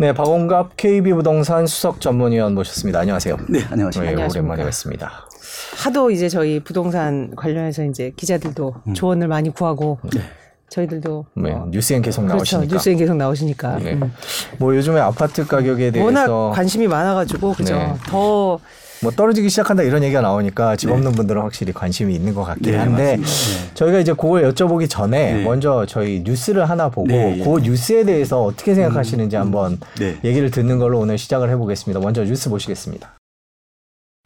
네, 박원갑 KB 부동산 수석 전문위원 모셨습니다. 안녕하세요. 네, 안녕하십니까. 네, 오랜만에 뵙습니다. 하도 이제 저희 부동산 관련해서 이제 기자들도 음. 조언을 많이 구하고 네. 저희들도 네, 어, 뉴스엔 계속 그렇죠. 나오시니까 뉴스엔 계속 나오시니까 네. 음. 뭐 요즘에 아파트 가격에 대해서 워낙 관심이 많아가지고 그죠 네. 더 뭐 떨어지기 시작한다 이런 얘기가 나오니까 집 네. 없는 분들은 확실히 관심이 있는 것 같긴 네, 한데 네. 저희가 이제 그걸 여쭤보기 전에 네. 먼저 저희 뉴스를 하나 보고 네, 그 뉴스에 대해서 어떻게 생각하시는지 음, 한번 네. 얘기를 듣는 걸로 오늘 시작을 해보겠습니다. 먼저 뉴스 보시겠습니다.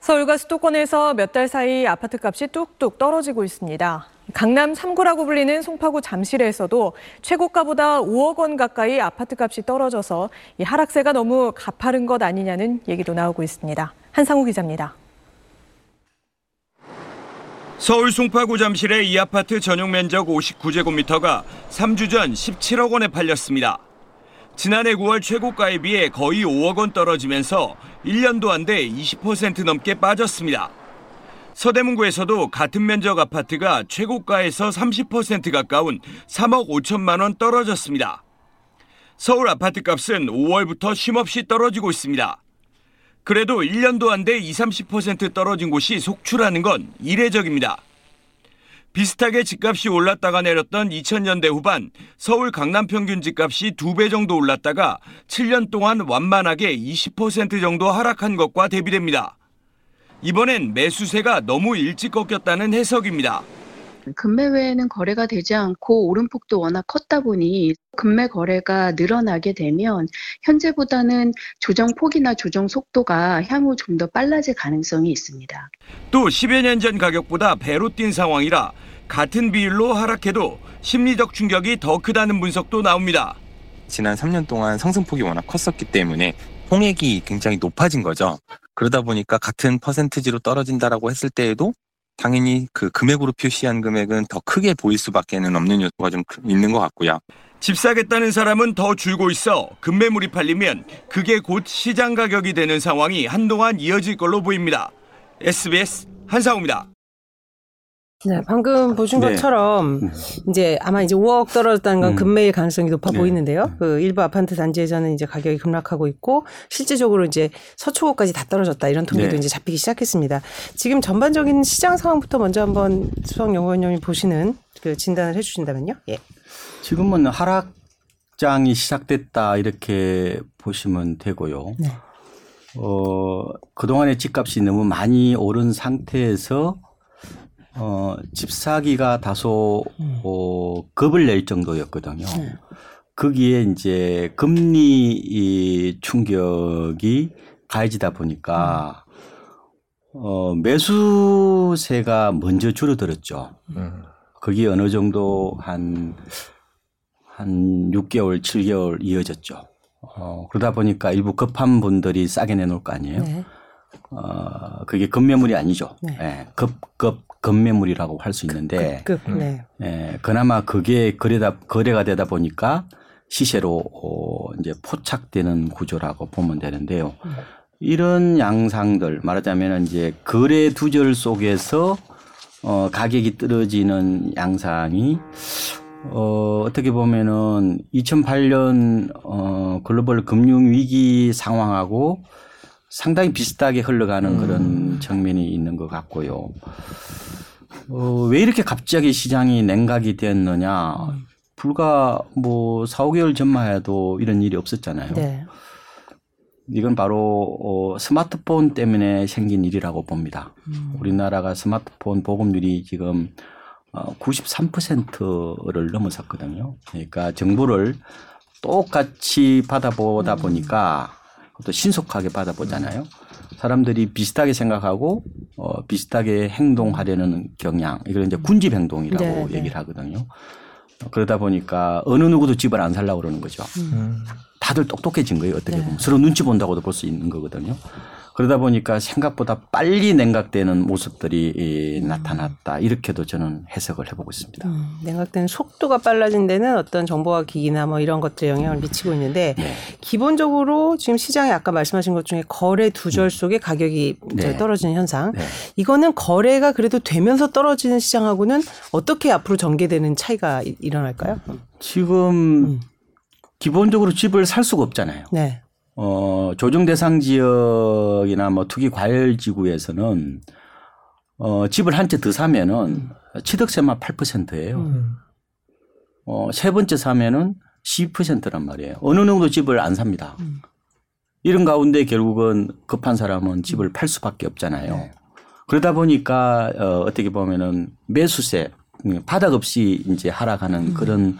서울과 수도권에서 몇 달 사이 아파트 값이 뚝뚝 떨어지고 있습니다. 강남 3구라고 불리는 송파구 잠실에서도 최고가보다 5억 원 가까이 아파트 값이 떨어져서 이 하락세가 너무 가파른 것 아니냐는 얘기도 나오고 있습니다. 한상우 기자입니다. 서울 송파구 잠실의 이 아파트 전용 면적 59제곱미터가 3주 전 17억 원에 팔렸습니다. 지난해 9월 최고가에 비해 거의 5억 원 떨어지면서 1년도 안 돼 20% 넘게 빠졌습니다. 서대문구에서도 같은 면적 아파트가 최고가에서 30% 가까운 3억 5천만 원 떨어졌습니다. 서울 아파트 값은 5월부터 쉼없이 떨어지고 있습니다. 그래도 1년도 안 돼 20, 30% 떨어진 곳이 속출하는 건 이례적입니다. 비슷하게 집값이 올랐다가 내렸던 2000년대 후반 서울 강남 평균 집값이 2배 정도 올랐다가 7년 동안 완만하게 20% 정도 하락한 것과 대비됩니다. 이번엔 매수세가 너무 일찍 꺾였다는 해석입니다. 금매 외에는 거래가 되지 않고 오름폭도 워낙 컸다 보니 금매 거래가 늘어나게 되면 현재보다는 조정 폭이나 조정 속도가 향후 좀 더 빨라질 가능성이 있습니다. 또 10여 년 전 가격보다 배로 뛴 상황이라 같은 비율로 하락해도 심리적 충격이 더 크다는 분석도 나옵니다. 지난 3년 동안 상승폭이 워낙 컸었기 때문에 홍액이 굉장히 높아진 거죠. 그러다 보니까 같은 퍼센트지로 떨어진다라고 했을 때에도 당연히 그 금액으로 표시한 금액은 더 크게 보일 수밖에는 없는 요소가 좀 있는 것 같고요. 집 사겠다는 사람은 더 줄고 있어 금매물이 팔리면 그게 곧 시장 가격이 되는 상황이 한동안 이어질 걸로 보입니다. SBS 한상우입니다. 네, 방금 보신 네. 것처럼 음. 이제 아마 이제 5억 떨어졌다는 건 음. 급매일 가능성이 높아 네. 보이는데요. 음. 그 일부 아파트 단지에서는 이제 가격이 급락하고 있고 실제적으로 이제 서초구까지 다 떨어졌다 이런 통계도 네. 이제 잡히기 시작했습니다. 지금 전반적인 시장 상황부터 먼저 한번 수석 연구원님이 보시는 그 진단을 해주신다면요. 예. 지금은 하락장이 시작됐다 이렇게 보시면 되고요. 네. 어, 그동안의 집값이 너무 많이 오른 상태에서 어, 집 사기가 다소 음. 어, 겁을 낼 정도였거든요. 네. 거기에 이제 금리 이 충격이 가해지다 보니까 어, 매수세가 먼저 줄어들었죠. 음. 그게 어느 정도 한, 한 6개월, 7개월 이어졌죠. 어, 그러다 보니까 일부 급한 분들이 싸게 내놓을 거 아니에요. 네. 어, 그게 급매물이 아니죠. 네. 네. 급, 급, 급매물이라고 할 수 있는데. 급, 급, 네. 예, 그나마 그게 거래다, 거래가 되다 보니까 시세로 어, 이제 포착되는 구조라고 보면 되는데요. 음. 이런 양상들 말하자면 이제 거래 두절 속에서 어, 가격이 떨어지는 양상이 어, 어떻게 보면은 2008년 어, 글로벌 금융 위기 상황하고 상당히 비슷하게 흘러가는 음. 그런 측면이 있는 것 같고요. 어, 왜 이렇게 갑자기 시장이 냉각이 됐느냐. 불과 뭐 4, 5개월 전만 해도 이런 일이 없었잖아요. 네. 이건 바로 어, 스마트폰 때문에 생긴 일이라고 봅니다. 음. 우리나라가 스마트폰 보급률이 지금 어, 93%를 넘어섰거든요. 그러니까 정보를 똑같이 받아보다 음. 보니까 또 신속하게 받아보잖아요. 사람들이 비슷하게 생각하고 어, 비슷하게 행동하려는 경향 이걸 이제 군집 행동이라고 네, 네. 얘기를 하거든요. 그러다 보니까 어느 누구도 집을 안 살려고 그러는 거죠. 음. 다들 똑똑해진 거예요. 어떻게 보면 네. 서로 눈치 본다고도 볼 수 있는 거거든요. 그러다 보니까 생각보다 빨리 냉각되는 모습들이 음. 나타났다. 이렇게도 저는 해석을 해보고 있습니다. 음, 냉각되는 속도가 빨라진 데는 어떤 정보화 기기나 뭐 이런 것들 영향을 미치고 있는데 네. 기본적으로 지금 시장에 아까 말씀하신 것 중에 거래 두절 음. 속에 가격이 네. 떨어지는 현상. 네. 이거는 거래가 그래도 되면서 떨어지는 시장하고는 어떻게 앞으로 전개되는 차이가 일어날까요? 지금 음. 기본적으로 집을 살 수가 없잖아요. 네. 어, 조정 대상 지역이나 뭐 투기 과열 지구에서는 어, 집을 한 채 더 사면은 취득세만 8%예요. 음. 어, 세 번째 사면은 12%란 말이에요. 어느 누구도 집을 안 삽니다. 음. 이런 가운데 결국은 급한 사람은 집을 팔 수밖에 없잖아요. 네. 그러다 보니까 어, 어떻게 보면은 매수세 음, 바닥 없이 이제 하락하는 음. 그런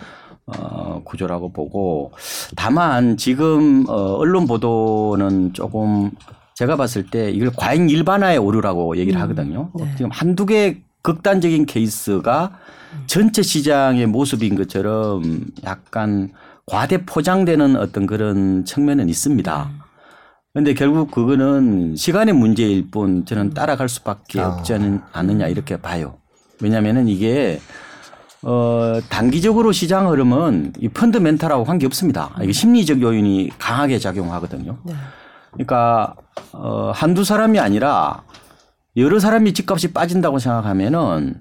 어, 구조라고 보고 다만 지금 어, 언론 보도는 조금 제가 봤을 때 이걸 과잉 일반화의 오류라고 얘기를 하거든요. 네. 지금 한두 개 극단적인 케이스가 전체 시장의 모습인 것처럼 약간 과대 포장되는 어떤 그런 측면은 있습니다. 그런데 결국 그거는 시간의 문제일 뿐 저는 따라갈 수밖에 아. 없지 않느냐 이렇게 봐요. 왜냐하면은 이게 어, 단기적으로 시장 흐름은 이 펀드멘탈하고 관계 없습니다. 이게 심리적 요인이 강하게 작용하거든요. 네. 그러니까 어, 한두 사람이 아니라 여러 사람이 집값이 빠진다고 생각하면은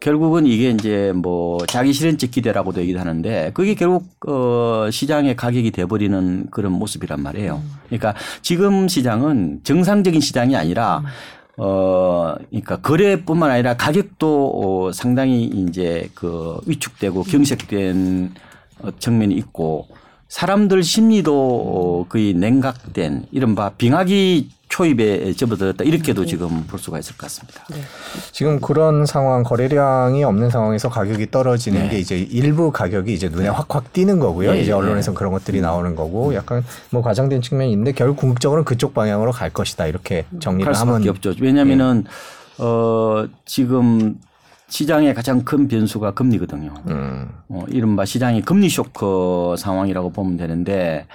결국은 이게 이제 뭐 자기 실현적 기대라고도 얘기를 하는데 그게 결국 어 시장의 가격이 돼버리는 그런 모습이란 말이에요. 그러니까 지금 시장은 정상적인 시장이 아니라 어 그러니까 거래뿐만 아니라 가격도 어 상당히 이제 그 위축되고 경색된 어, 측면이 있고 사람들 심리도 어, 거의 냉각된 이른바 빙하기 초입에 접어들었다 이렇게도 지금 볼 수가 있을 것 같습니다. 지금 그런 상황 거래량이 없는 상황에서 가격이 떨어지는 네. 게 이제 일부 가격이 이제 눈에 확확 띄는 거고요. 네, 이제 네. 언론에서 그런 것들이 나오는 거고 약간 뭐 과장된 측면이 있는데 결국 궁극적으로는 그쪽 방향으로 갈 것이다 이렇게 정리를 하면 없죠. 왜냐하면은 어 지금 시장의 가장 큰 변수가 금리거든요. 음, 어, 이른바 시장의 금리 쇼크 상황이라고 보면 되는데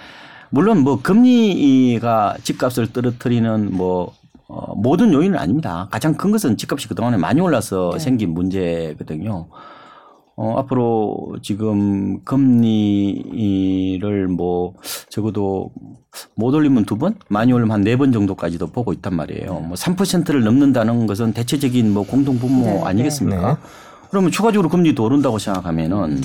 물론 뭐 금리가 집값을 떨어뜨리는 뭐 어, 모든 요인은 아닙니다. 가장 큰 것은 집값이 그동안에 많이 올라서 생긴 문제거든요. 어, 앞으로 지금 금리를 뭐 적어도 못 올리면 두 번, 많이 올리면 한 네 번 정도까지도 보고 있단 말이에요. 뭐 3%를 넘는다는 것은 대체적인 뭐 공동 분모 네, 아니겠습니까? 네. 그러면 추가적으로 금리도 오른다고 생각하면은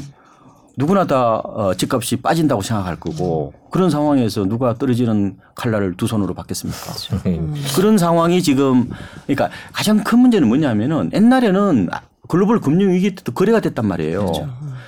누구나 다 어, 집값이 빠진다고 생각할 거고 그런 상황에서 누가 떨어지는 칼날을 두 손으로 받겠습니까? 음. 그런 상황이 지금 그러니까 가장 큰 문제는 뭐냐면은 옛날에는 글로벌 금융 위기 때도 거래가 됐단 말이에요.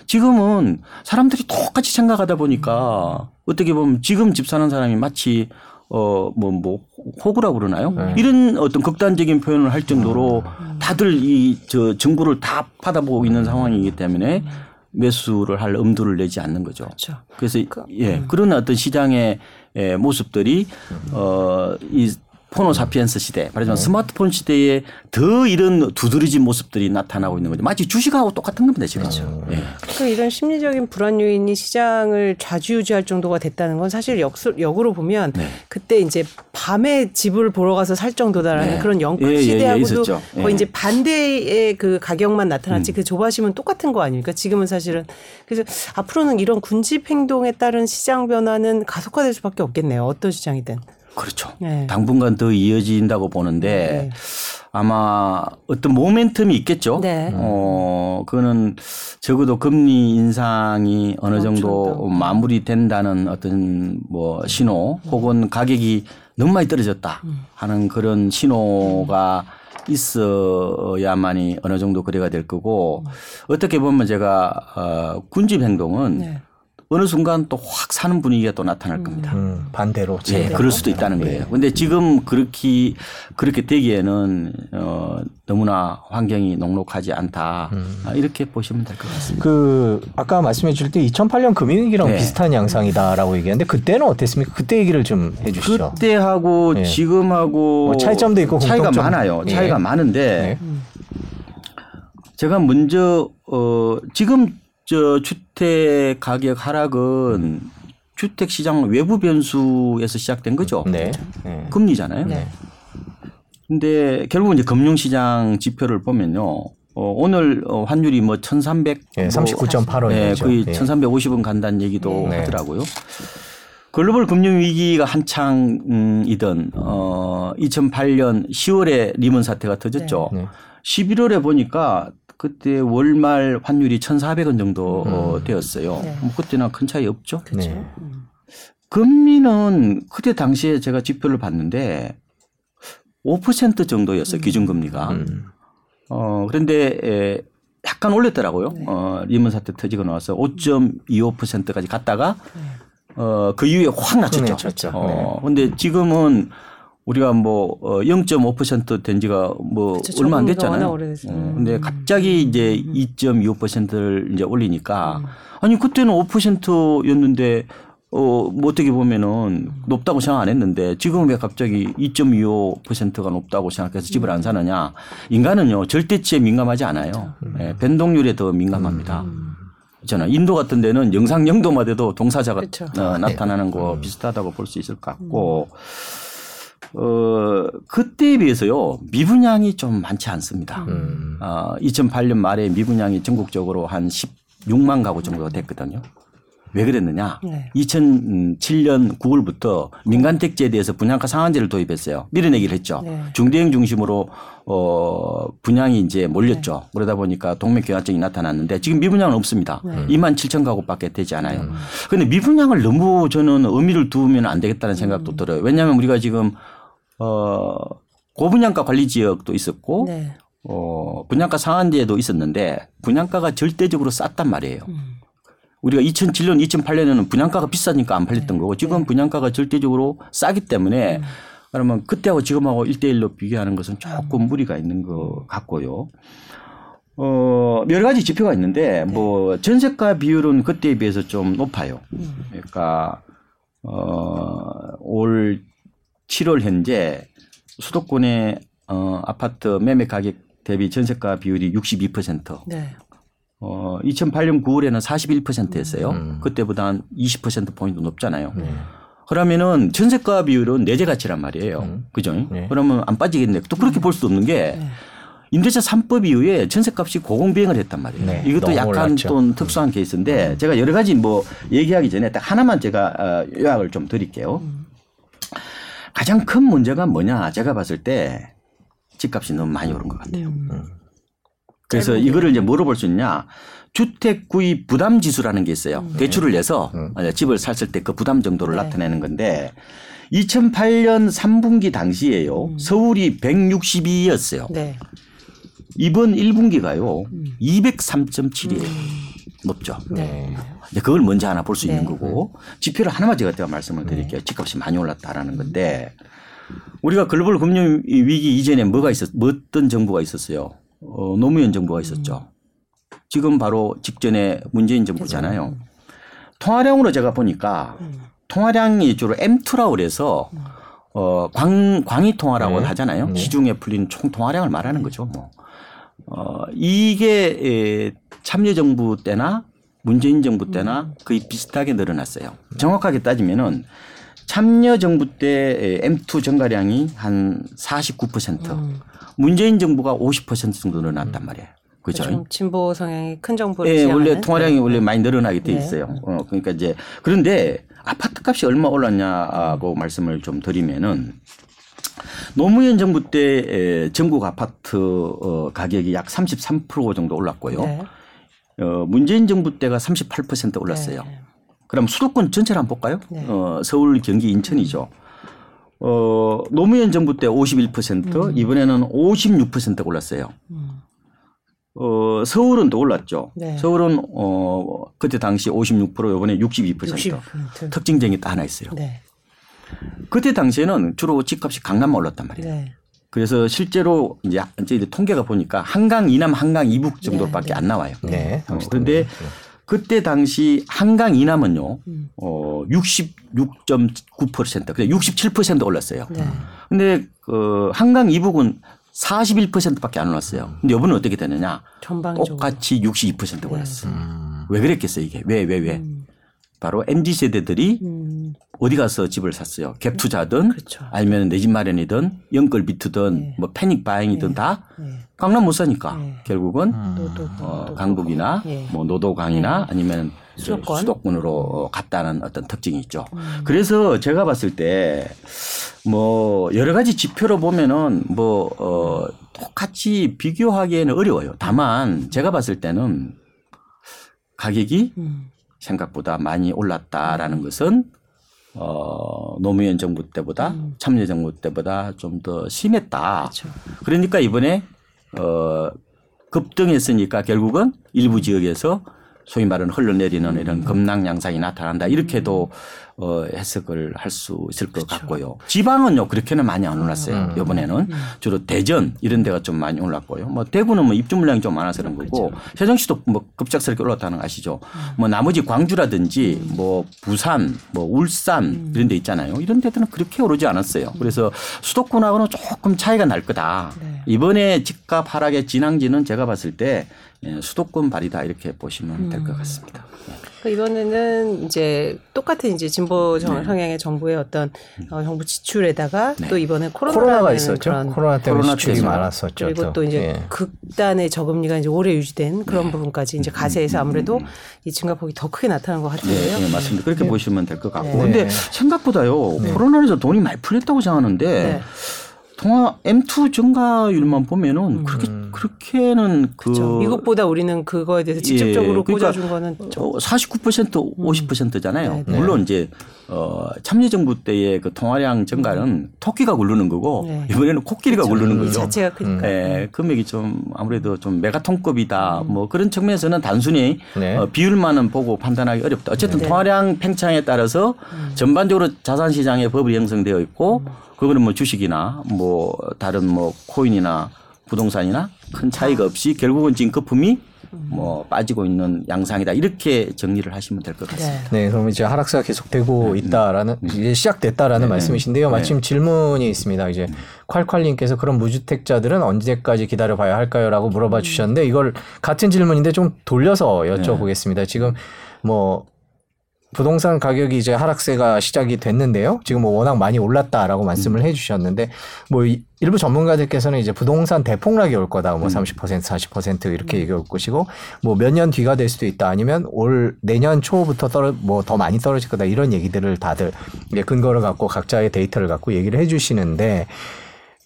지금은 사람들이 똑같이 생각하다 보니까 어떻게 보면 지금 집 사는 사람이 마치 어뭐뭐 호구라고 그러나요? 네. 이런 어떤 극단적인 표현을 할 정도로 다들 이 저 정보를 다 받아보고 있는 상황이기 때문에 매수를 할 엄두를 내지 않는 거죠. 그렇죠. 그래서 예 그런 어떤 시장의 예, 모습들이 어이 포노 사피엔스 시대, 말하자면 스마트폰 시대에 더 이런 두드러진 모습들이 나타나고 있는 거죠. 마치 주식하고 똑같은 겁니다, 지금. 예. 그 이런 심리적인 불안 요인이 시장을 좌지우지할 정도가 됐다는 건 사실 역, 역으로 보면 네. 그때 이제 밤에 집을 보러 가서 살 정도다라는 네. 그런 영국 예, 예, 예, 시대하고도. 거의 예. 이제 반대의 그 가격만 나타났지 음. 그 조바심은 똑같은 거 아닙니까? 지금은 사실은 그래서 앞으로는 이런 군집 행동에 따른 시장 변화는 가속화될 수밖에 없겠네요. 어떤 시장이든. 그렇죠. 네. 당분간 더 이어진다고 보는데 네. 아마 어떤 모멘텀이 있겠죠. 네. 어, 그거는 적어도 금리 인상이 어느 그렇죠. 정도 마무리된다는 어떤 뭐 신호 혹은 가격이 너무 많이 떨어졌다 음. 하는 그런 신호가 있어야만이 어느 정도 거래가 될 거고 어떻게 보면 제가 어, 군집 행동은 네. 어느 순간 또 확 사는 분위기가 또 나타날 겁니다. 음, 반대로 예, 그럴 수도 있다는 거예요. 근데 지금 그렇게 그렇게 되기에는 어 너무나 환경이 녹록하지 않다. 아, 이렇게 보시면 될 것 같습니다. 그 아까 말씀해 주실 때 2008년 금융위기랑 네. 비슷한 양상이다라고 얘기했는데 그때는 어땠습니까? 그때 얘기를 좀 해주시죠. 그때하고 예. 지금하고 뭐 차이점도 있고 차이가 공통점. 많아요. 예. 차이가 많은데 네. 제가 먼저 어 지금 저 주택 가격 하락은 주택 시장 외부 변수에서 시작된 거죠. 네. 네. 금리잖아요. 네. 근데 결국은 이제 금융 시장 지표를 보면요. 어, 오늘 어, 환율이 뭐 1300. 예, 39.85 네, 이죠. 거의 예. 1350원 간다는 얘기도 네. 하더라고요. 글로벌 금융 위기가 한창이던 어 2008년 10월에 리먼 사태가 터졌죠. 네. 11월에 보니까 그때 월말 환율이 1,400원 정도 어, 음. 되었어요. 네. 뭐 그때는 큰 차이 없죠. 그렇죠. 네. 음. 금리는 그때 당시에 제가 지표를 봤는데 5% 정도였어요. 기준금리가. 음. 어, 그런데 에, 약간 올렸더라고요. 네. 어, 리먼 사태 터지고 나와서 5.25%까지 갔다가 네. 어, 그 이후에 확 낮췄죠. 낮췄죠. 어, 근데 지금은 우리가 뭐 어, 0.5%된 지가 뭐 그렇죠. 얼마 안 됐잖아요. 어, 근데 갑자기 이제 음. 2.25%를 이제 올리니까 음. 아니 그때는 5%였는데 어, 뭐 어떻게 보면은 높다고 생각 안 했는데 지금은 왜 갑자기 2.25%가 높다고 생각해서 집을 안 사느냐. 인간은요, 절대치에 민감하지 않아요. 예, 변동률에 더 민감합니다. 있잖아. 인도 같은 데는 영상 0도만 돼도 동사자가 그렇죠. 어, 나타나는 거 비슷하다고 볼 수 있을 것 같고, 어, 그때에 비해서요, 미분양이 좀 많지 않습니다. 음. 어, 2008년 말에 미분양이 전국적으로 한 16만 가구 정도가 됐거든요. 왜 그랬느냐? 네. 2007년 9월부터 민간 택지에 대해서 분양가 상한제를 도입했어요. 밀어내기를 했죠. 네. 중대형 중심으로 어 분양이 이제 몰렸죠. 그러다 보니까 동맥경화증이 나타났는데 지금 미분양은 없습니다. 네. 2만 7천 가구밖에 되지 않아요. 그런데 미분양을 너무 저는 의미를 두면 안 되겠다는 생각도 들어요. 왜냐하면 우리가 지금 어 고분양가 관리 지역도 있었고 네. 어 분양가 상한제도 있었는데 분양가가 절대적으로 쌌단 말이에요. 음. 우리가 2007년, 2008년에는 분양가가 비싸니까 안 팔렸던 거고 지금 네. 분양가가 절대적으로 싸기 때문에 음. 그러면 그때하고 지금하고 1대1로 비교하는 것은 조금 무리가 있는 것 같고요. 어, 여러 가지 지표가 있는데 뭐 전세가 비율은 그때에 비해서 좀 높아요. 음. 그러니까 어, 올 7월 현재 수도권의 어, 아파트 매매 가격 대비 전세가 비율이 62%. 네. 어, 2008년 9월에는 41%였어요. 음. 그때보다 한 20% 포인트 높잖아요. 네. 그러면은 전세가 비율은 내재 가치란 말이에요. 음. 그죠? 네. 그러면 안 빠지겠네. 또 그렇게 볼 수도 없는 게 네. 임대차 3법 이후에 전세값이 고공비행을 했단 말이에요. 네, 이것도 약간 올랐죠. 또 특수한 케이스인데 제가 여러 가지 뭐 얘기하기 전에 딱 하나만 제가 어, 요약을 좀 드릴게요. 가장 큰 문제가 뭐냐? 제가 봤을 때 집값이 너무 많이 오른 것 같아요. 음. 그래서 이거를 이제 뭐로 볼수 있냐? 주택 구입 부담 지수라는 게 있어요. 대출을 내서 음. 어, 집을 샀을 때 그 부담 정도를 네. 나타내는 건데 2008년 3분기 당시에요. 음. 서울이 162였어요. 네. 이번 1분기가요. 음. 203.7이에요. 높죠. 네. 이제 그걸 먼저 하나 볼수 네. 있는 거고 지표를 하나만 제가 제가 말씀을 드릴게요. 집값이 많이 올랐다라는 건데 우리가 글로벌 금융 위기 이전에 뭐가 있었, 뭐 어떤 정부가 있었어요? 어, 노무현 정부가 있었죠. 지금 바로 직전에 문재인 정부잖아요. 통화량으로 제가 보니까 음. 통화량이 주로 M2라고 그래서 어, 광, 광의 통화라고 네. 하잖아요. 네. 시중에 풀린 총 통화량을 말하는 거죠. 뭐. 어, 이게 에, 참여정부 때나 문재인 정부 때나 거의 비슷하게 늘어났어요. 정확하게 따지면은 참여 정부 때 M2 증가량이 한 49%, 음. 문재인 정부가 50% 정도 늘어났단 말이에요. 그렇죠. 좀 진보 성향이 큰 정부를 예, 지향하는 원래 통화량이 네. 원래 많이 늘어나게 돼 네. 있어요. 어, 그러니까 이제 그런데 아파트 값이 얼마 올랐냐고 말씀을 좀 드리면은 노무현 정부 때 에, 전국 아파트 어, 가격이 약 33% 정도 올랐고요. 네. 어, 문재인 정부 때가 38% 올랐어요. 네. 그럼 수도권 전체를 한번 볼까요? 네. 어, 서울, 경기, 인천이죠. 어, 노무현 정부 때 51%, 이번에는 56% 올랐어요. 음. 어, 서울은 더 올랐죠. 네. 서울은 어, 그때 당시 56%, 이번에 62%. 60%. 특징적인 게 하나 있어요. 네. 그때 당시에는 주로 집값이 강남만 올랐단 말이에요. 네. 그래서 실제로 이제 이제 통계가 보니까 한강 이남, 한강 이북 정도밖에 네, 네. 안 나와요. 네. 어, 그런데 그때 당시 한강 이남은요, 음. 어, 66.9%, 그래 67% 올랐어요. 네. 근데 그 한강 이북은 41%밖에 안 올랐어요. 근데 이번은 어떻게 되느냐? 전방적으로. 똑같이 62% 올랐어요. 음. 왜 그랬겠어요, 이게? 왜, 왜, 왜? 음. 바로 MZ 세대들이 음. 어디 가서 집을 샀어요? 갭 투자든 그렇죠. 아니면 내 집 마련이든 연끌 비트든 네. 뭐 패닉 바잉이든 네. 다 네. 강남 못 사니까 네. 결국은 노도, 어, 노도. 강북이나 예. 뭐 노도강이나 아니면 저 수도권. 수도권으로 어, 갔다는 어떤 특징이 있죠. 음. 그래서 제가 봤을 때 뭐 여러 가지 지표로 보면은 뭐 어, 똑같이 비교하기에는 어려워요. 다만 제가 봤을 때는 가격이 음. 생각보다 많이 올랐다라는 것은 어, 노무현 정부 때보다 음. 참여 정부 때보다 좀 더 심했다. 그렇죠. 그러니까 이번에 어, 급등했으니까 결국은 일부 지역에서 소위 말하는 흘러내리는 이런 급락 양상이 나타난다. 이렇게도 어, 해석을 할 수 있을 것 같고요. 지방은요 그렇게는 많이 안 올랐어요. 이번에는 주로 대전 이런 데가 좀 많이 올랐고요. 뭐 대구는 뭐 입주 물량이 좀 많아서 그런 거고 세종시도 뭐 급작스럽게 올랐다는 거 아시죠? 뭐 나머지 광주라든지 뭐 부산, 뭐 울산 이런 데 있잖아요. 이런 데들은 그렇게 오르지 않았어요. 그래서 수도권하고는 조금 차이가 날 거다. 네. 이번에 집값 하락의 진앙지는 제가 봤을 때 예, 수도권 발이다 이렇게 보시면 될 것 같습니다. 그러니까 이번에는 이제 똑같은 이제 진보 정- 네. 성향의 정부의 어떤 어, 정부 지출에다가 네. 또 이번에 코로나가 코로나가 있었죠. 그런 코로나 때문에 코로나 지출이 때문에. 많았었죠. 그리고 또 이제 예. 극단의 저금리가 이제 오래 유지된 그런 네. 부분까지 음, 이제 가세에서 아무래도 이 증가폭이 더 크게 나타난 것 네, 같은데요. 네, 맞습니다. 그렇게 보시면 될 것 같고. 네. 근데 네. 생각보다요, 코로나에서 돈이 많이 풀렸다고 생각하는데, 네. 통화 M2 증가율만 보면은 그렇게, 그렇게는 그. 음. 그렇죠. 미국보다 우리는 그거에 대해서 직접적으로 예, 그러니까 꽂아준 거는 좀 어, 49% 50%잖아요. 네, 네. 물론 이제 어, 참여정부 때의 그 통화량 증가는 토끼가 굴르는 거고 네. 이번에는 코끼리가 굴르는 거죠. 자체가 크니까. 예, 금액이 좀 아무래도 좀 메가톤급이다. 뭐 그런 측면에서는 단순히 네. 어, 비율만은 보고 판단하기 어렵다. 어쨌든 네. 통화량 팽창에 따라서 전반적으로 자산 시장에 버블이 형성되어 있고 그거는 뭐 주식이나 뭐 다른 뭐 코인이나 부동산이나 큰 차이가 없이 결국은 지금 거품이 뭐 빠지고 있는 양상이다. 이렇게 정리를 하시면 될 것 같습니다. 네. 네, 그럼 이제 하락세가 계속되고 있다라는 이제 시작됐다라는 음. 네. 말씀이신데요. 마침 네. 질문이 있습니다. 이제 콸콸님께서 그럼 무주택자들은 언제까지 기다려봐야 할까요?라고 물어봐 음. 주셨는데 이걸 같은 질문인데 좀 돌려서 네. 여쭤보겠습니다. 지금 뭐 부동산 가격이 이제 하락세가 시작이 됐는데요. 지금 뭐 워낙 많이 올랐다라고 말씀을 음. 해주셨는데 뭐 이- 일부 전문가들께서는 이제 부동산 대폭락이 올 거다. 음. 뭐30% 40% 이렇게 얘기할 것이고 뭐 몇 년 뒤가 될 수도 있다. 아니면 올 내년 초부터 떨어 뭐 더 많이 떨어질 거다. 이런 얘기들을 다들 근거를 갖고 각자의 데이터를 갖고 얘기를 해주시는데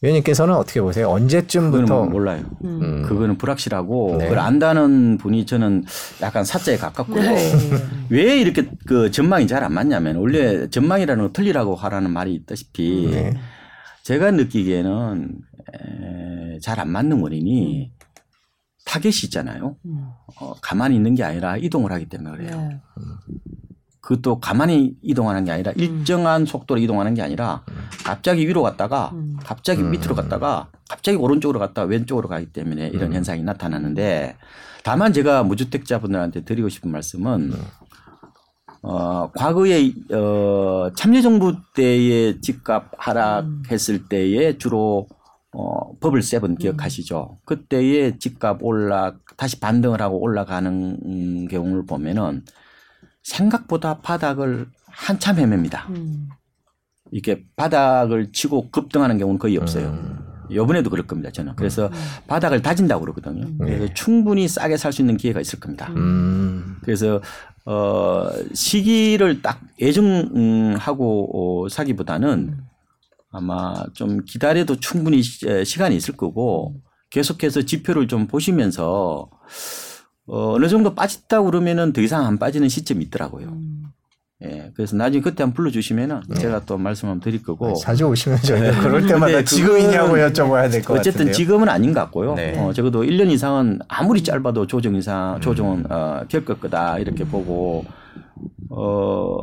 위원님께서는 어떻게 보세요? 언제쯤부터 뭐 몰라요. 음. 그거는 불확실하고 네. 그걸 안다는 분이 저는 약간 사자에 가깝고요. 네. 왜 이렇게 그 전망이 잘 안 맞냐면 원래 전망이라는 거 틀리라고 하라는 말이 있다시피 네. 제가 느끼기에는 잘 안 맞는 원인이 타겟이 있잖아요. 음. 어, 가만히 있는 게 아니라 이동을 하기 때문에 그래요. 네. 그것도 가만히 이동하는 게 아니라 일정한 속도로 이동하는 게 아니라 갑자기 위로 갔다가 음. 갑자기 밑으로 갔다가 갑자기 오른쪽으로 갔다가 왼쪽으로 가기 때문에 이런 현상이 나타나는데 다만 제가 무주택자분들한테 드리고 싶은 말씀은 어, 과거에 어, 참여정부 때의 집값 하락했을 때에 주로 어, 버블 세븐 기억하시죠? 그때의 집값 올라 다시 반등을 하고 올라가는 음, 경우를 보면은 생각보다 바닥을 한참 헤맵니다. 음. 이게 바닥을 치고 급등하는 경우는 거의 없어요. 음. 이번에도 그럴 겁니다. 저는 그래서 바닥을 다진다고 그러거든요. 그래서 충분히 싸게 살 수 있는 기회가 있을 겁니다. 음. 그래서 어 시기를 딱 예정하고 어, 사기보다는 아마 좀 기다려도 충분히 시간이 있을 거고 계속해서 지표를 좀 보시면서 어, 어느 정도 빠졌다 그러면은 더 이상 안 빠지는 시점이 있더라고요. 음. 예. 그래서 나중에 그때 한번 불러주시면은 제가 또 말씀 한번 드릴 거고. 자주 오시면 저희가 그럴 때마다 근데 지금이냐고 여쭤봐야 될 것 같은데요. 어쨌든 지금은 아닌 것 같고요. 네. 어, 적어도 1년 이상은 아무리 짧아도 조정 이상, 조정은 어, 겪을 거다 이렇게 보고 어,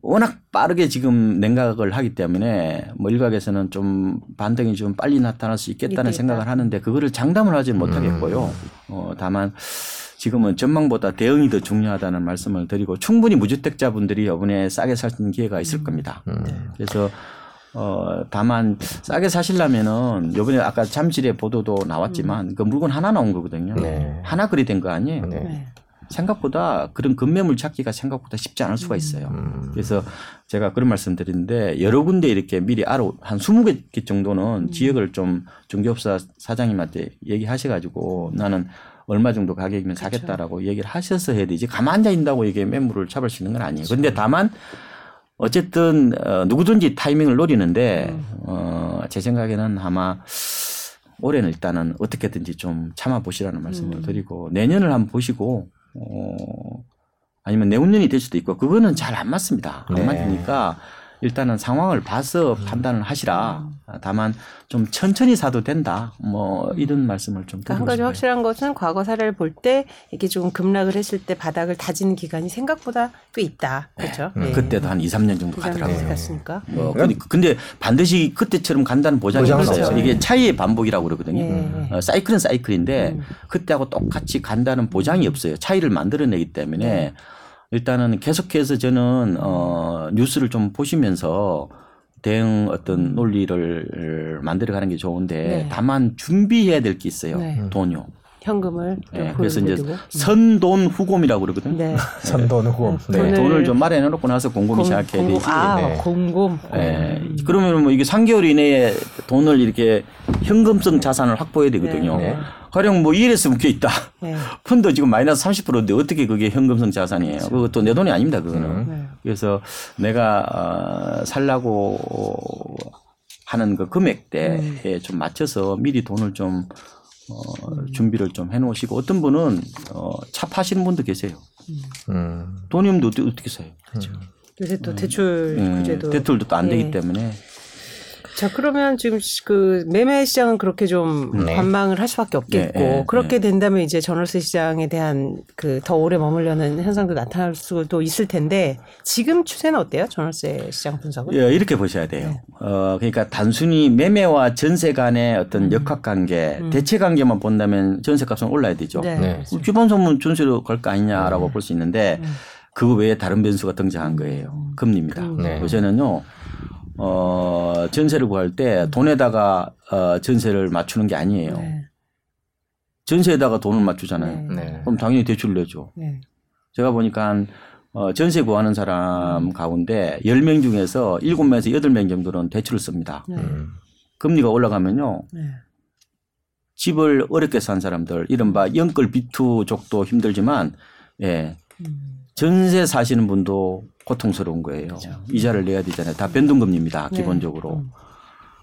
워낙 빠르게 지금 냉각을 하기 때문에 뭐 일각에서는 좀 반등이 좀 빨리 나타날 수 있겠다는 있겠다. 생각을 하는데 그거를 장담을 하지는 못하겠고요. 어, 다만 지금은 전망보다 대응이 더 중요하다는 말씀을 드리고 충분히 무주택자분들이 이번에 싸게 살 수 있는 기회가 있을 겁니다. 그래서 어 다만 싸게 사시려면은 요번에 아까 잠실의 보도도 나왔지만 그 물건 하나 나온 거거든요. 네. 하나 그리 된 거 아니에요. 네. 네. 생각보다 그런 급매물 찾기가 생각보다 쉽지 않을 수가 있어요. 음. 그래서 제가 그런 말씀 드리는데 여러 군데 이렇게 미리 알아 한 20개 정도는 지역을 좀 중개업사 사장님한테 얘기하셔 가지고 나는 얼마 정도 가격이면 사겠다라고 얘기를 하셔서 해야 되지 가만 앉아 있다고 이게 매물을 잡을 수 있는 건 아니에요. 근데 다만 어쨌든 어, 누구든지 타이밍을 노리는데 어, 제 생각에는 아마 올해는 일단은 어떻게든지 좀 참아 보시라는 말씀을 음. 드리고 내년을 한번 보시고 어 아니면 내후년이 될 수도 있고 그거는 잘 안 맞습니다. 안 네. 맞으니까 일단은 상황을 봐서 음. 판단을 하시라. 음. 다만 좀 천천히 사도 된다. 뭐 이런 말씀을 좀 그러니까 한 가지 확실한 것은 과거 사례를 볼 때 이게 조금 급락을 했을 때 바닥을 다지는 기간이 생각보다 꽤 있다. 그렇죠. 네. 네. 그때도 한 2, 3년 정도 가더라고요. 갔으니까. 뭐 네. 근데 반드시 그때처럼 간다는 보장이 없어요. 이게 차이의 반복이라고 그러거든요. 네. 어, 사이클은 사이클인데 음. 그때하고 똑같이 간다는 보장이 없어요. 차이를 만들어내기 때문에 네. 일단은 계속해서 저는 어 뉴스를 좀 보시면서 대응 어떤 논리를 만들어 가는 게 좋은데 네. 다만 준비해야 될 게 있어요. 네. 돈요. 현금을 네, 그래서 이제 선돈 후곰이라고 그러거든요. 네. 선돈 후곰. 네. 네. 돈을 좀 마련해 놓고 나서 공금이 시작해야 되지. 아, 네. 공금. 네. 그러면 뭐 이게 3개월 이내에 돈을 이렇게 현금성 자산을 확보해야 되거든요. 네. 가령 뭐 1에서 묶여 있다. 네. 펀드 지금 마이너스 30%인데 어떻게 그게 현금성 자산이에요. 그렇죠. 그것도 내 돈이 아닙니다. 그거는. 네. 그래서 내가 어, 살라고 하는 그 금액대에 음. 좀 맞춰서 미리 돈을 좀 어, 음. 준비를 좀 해놓으시고 어떤 분은 어, 차 파시는 분도 계세요. 음. 돈이 없는데 어떻게, 어떻게 사요? 그렇죠. 요새 또 대출 음. 구제도 대출도 또 안 되기 예. 때문에 자, 그러면 지금 그 매매 시장은 그렇게 좀 네. 관망을 할 수밖에 없겠고 네, 네, 그렇게 네. 된다면 이제 전월세 시장에 대한 그 더 오래 머물려는 현상도 나타날 수도 있을 텐데 지금 추세는 어때요? 전월세 시장 분석은? 예, 이렇게 보셔야 돼요. 네. 어, 그러니까 단순히 매매와 전세 간의 어떤 음. 역학 관계, 음. 대체 관계만 본다면 전세 값은 올라야 되죠. 네. 기본 소문 전세로 걸거 아니냐라고 음. 볼수 있는데 음. 그 외에 다른 변수가 등장한 거예요. 음. 금리입니다. 요새는요. 어, 전세를 구할 때 돈에다가 어, 전세를 맞추는 게 아니에요. 네. 전세에다가 돈을 맞추잖아요. 네. 네. 그럼 당연히 대출 내죠. 네. 제가 보니까 한 어, 전세 구하는 사람 음. 가운데 10명 중에서 7명에서 8명 정도는 대출을 씁니다. 네. 음. 금리가 올라가면요. 네. 집을 어렵게 산 사람들, 이른바 영끌 비투족도 힘들지만, 예. 음. 전세 사시는 분도 고통스러운 거예요. 그렇죠. 이자를 내야 되잖아요. 다 변동금리입니다. 네. 기본적으로. 음.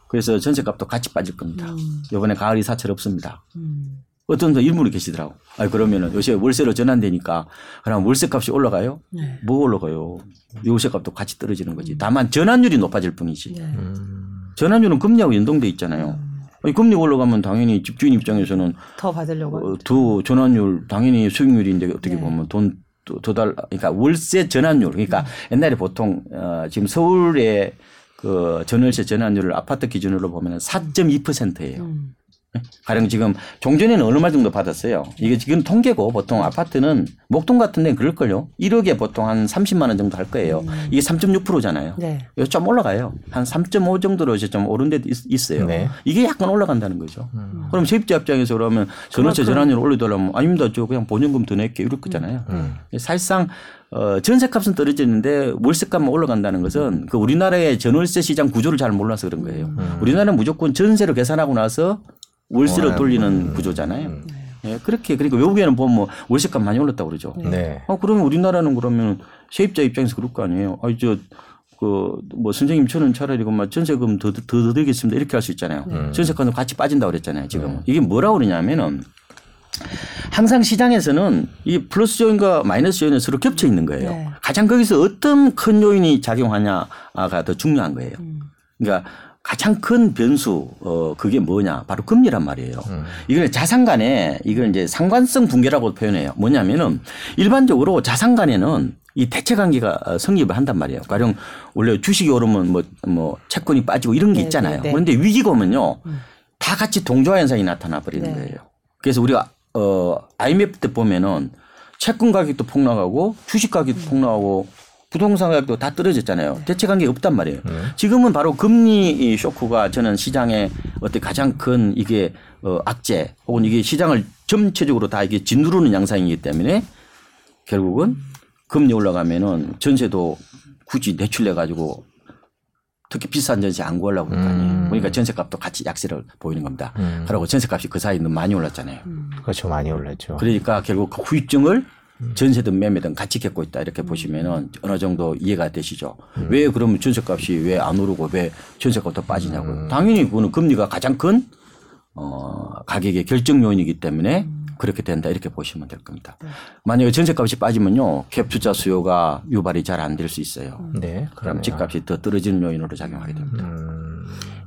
그래서 전세값도 같이 빠질 겁니다. 음. 이번에 가을 이사철 없습니다. 음. 어떤 분 일부러 계시더라고. 아 그러면은 요새 월세로 전환되니까 그럼 월세값이 올라가요? 네. 뭐 올라가요? 요새값도 같이 떨어지는 거지. 음. 다만 전환율이 높아질 뿐이지. 네. 음. 전환율은 금리하고 연동돼 있잖아요. 음. 아니, 금리 올라가면 당연히 집주인 입장에서는 더 받으려고 어, 더 전환율 당연히 수익률인데 어떻게 네. 보면 돈 도달 그러니까 월세 전환율 그러니까 음. 옛날에 보통 어 지금 서울의 그 전월세 전환율을 아파트 기준으로 보면 4.2%예요. 음. 가령 지금 종전에는 얼마 정도 받았어요. 이게 지금 통계고 보통 아파트는 목동 같은 데는 그럴걸요. 1억에 보통 한 30만 원 정도 할 거예요. 음. 이게 3.6%잖아요. 네. 이거 좀 올라가요. 한 3.5 정도로 이제 좀 오른 데도 있, 어요 네. 이게 약간 올라간다는 거죠. 음. 그럼 세입자 입장에서 그러면 전월세 전환율 올리더라면 아닙니다. 저 그냥 보증금 더 낼게 이럴 거잖아요. 음. 음. 사실상 어, 전세값은 떨어지는데 월세값만 올라간다는 것은 그 우리나라의 전월세 시장 구조를 잘 몰라서 그런 거예요. 음. 우리나라는 무조건 전세로 계산하고 나서 월세로 어, 돌리는 음. 구조잖아요. 음. 네, 그렇게 그러니까 외국에는 보면 뭐 월세값 많이 올랐다고 그러죠. 네. 어, 그러면 우리나라는 그러면 세입자 입장에서 그럴 거 아니에요. 아, 저, 그, 뭐, 선생님 저는 차라리 그만 전세금 더, 더, 더 드리겠습니다. 이렇게 할 수 있잖아요. 음. 전세금도 같이 빠진다고 그랬잖아요. 지금. 음. 이게 뭐라고 그러냐면은 항상 시장에서는 이 플러스 요인과 마이너스 요인이 서로 겹쳐 있는 거예요. 네. 가장 거기서 어떤 큰 요인이 작용하냐가 더 중요한 거예요. 음. 그러니까 가장 큰 변수 어 그게 뭐냐 바로 금리란 말이에요. 음. 이걸 자산 간에 이걸 이제 상관성 붕괴라고 표현해요. 뭐냐면은 일반적으로 자산 간에는 이 대체 관계가 성립을 한단 말이에요. 가령 원래 주식이 오르면 뭐, 뭐 채권이 빠지고 이런 게 네, 있잖아요. 네, 네. 그런데 위기가 오면요. 음. 다 같이 동조화 현상이 나타나 버리는 네. 거예요. 그래서 우리가 어 IMF 때 보면은 채권 가격도 폭락하고 주식 가격도 음. 폭락하고 부동산 가격도 다 떨어졌잖아요. 대체 관계 없단 말이에요. 네. 지금은 바로 금리 쇼크가 저는 시장의 어떤 가장 큰 이게 어 악재 혹은 이게 시장을 전체적으로 다 이게 짓누르는 양상이기 때문에 결국은 금리 올라가면은 전세도 굳이 내출내 가지고 특히 비싼 전세 안 구하려고 그럴 거 아니에요. 음. 그러니까 전세값도 같이 약세를 보이는 겁니다. 음. 그리고 전세값이 그 사이에 많이 올랐잖아요. 음. 그렇죠. 많이 올랐죠. 그러니까 결국 그 후유증을 전세든 매매든 같이 겪고 있다 이렇게 음. 보시면은 어느 정도 이해가 되시죠. 음. 왜 그러면 전세값이 왜 안 오르고 왜 전세값 더 빠지냐고요. 음. 당연히 그거는 금리가 가장 큰 어, 가격의 결정 요인이기 때문에 음. 그렇게 된다 이렇게 보시면 될 겁니다. 네. 만약에 전세값이 빠지면요 갭 투자 수요가 유발이 잘 안 될 수 있어요. 음. 네, 그럼 집값이 더 떨어지는 요인으로 작용하게 됩니다.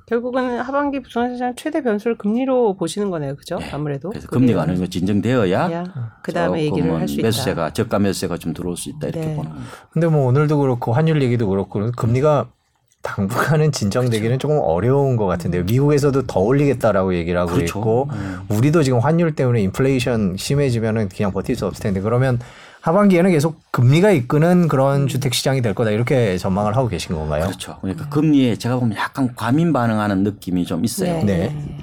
음. 결국은 하반기 부동산 시장 최대 변수를 금리로 보시는 거네요, 그죠? 네. 아무래도 그래서 금리가 어느 정도 진정되어야 그 다음에 얘기를 할 수 있다. 매수세가 저가 매수세가 좀 들어올 수 있다 이렇게 네. 보는. 근데 뭐 오늘도 그렇고 환율 얘기도 그렇고 금리가 당분간은 진정되기는 그렇죠. 조금 어려운 것 같은데요. 미국에서도 더 올리겠다라고 얘기를 하고 그렇죠. 있고 음. 우리도 지금 환율 때문에 인플레이션 심해지면은 그냥 버틸 수 없을 텐데 그러면 하반기에는 계속 금리가 이끄는 그런 주택 시장이 될 거다 이렇게 전망을 하고 계신 건가요? 그렇죠. 그러니까 금리에 제가 보면 약간 과민 반응하는 느낌이 좀 있어요. 네. 네.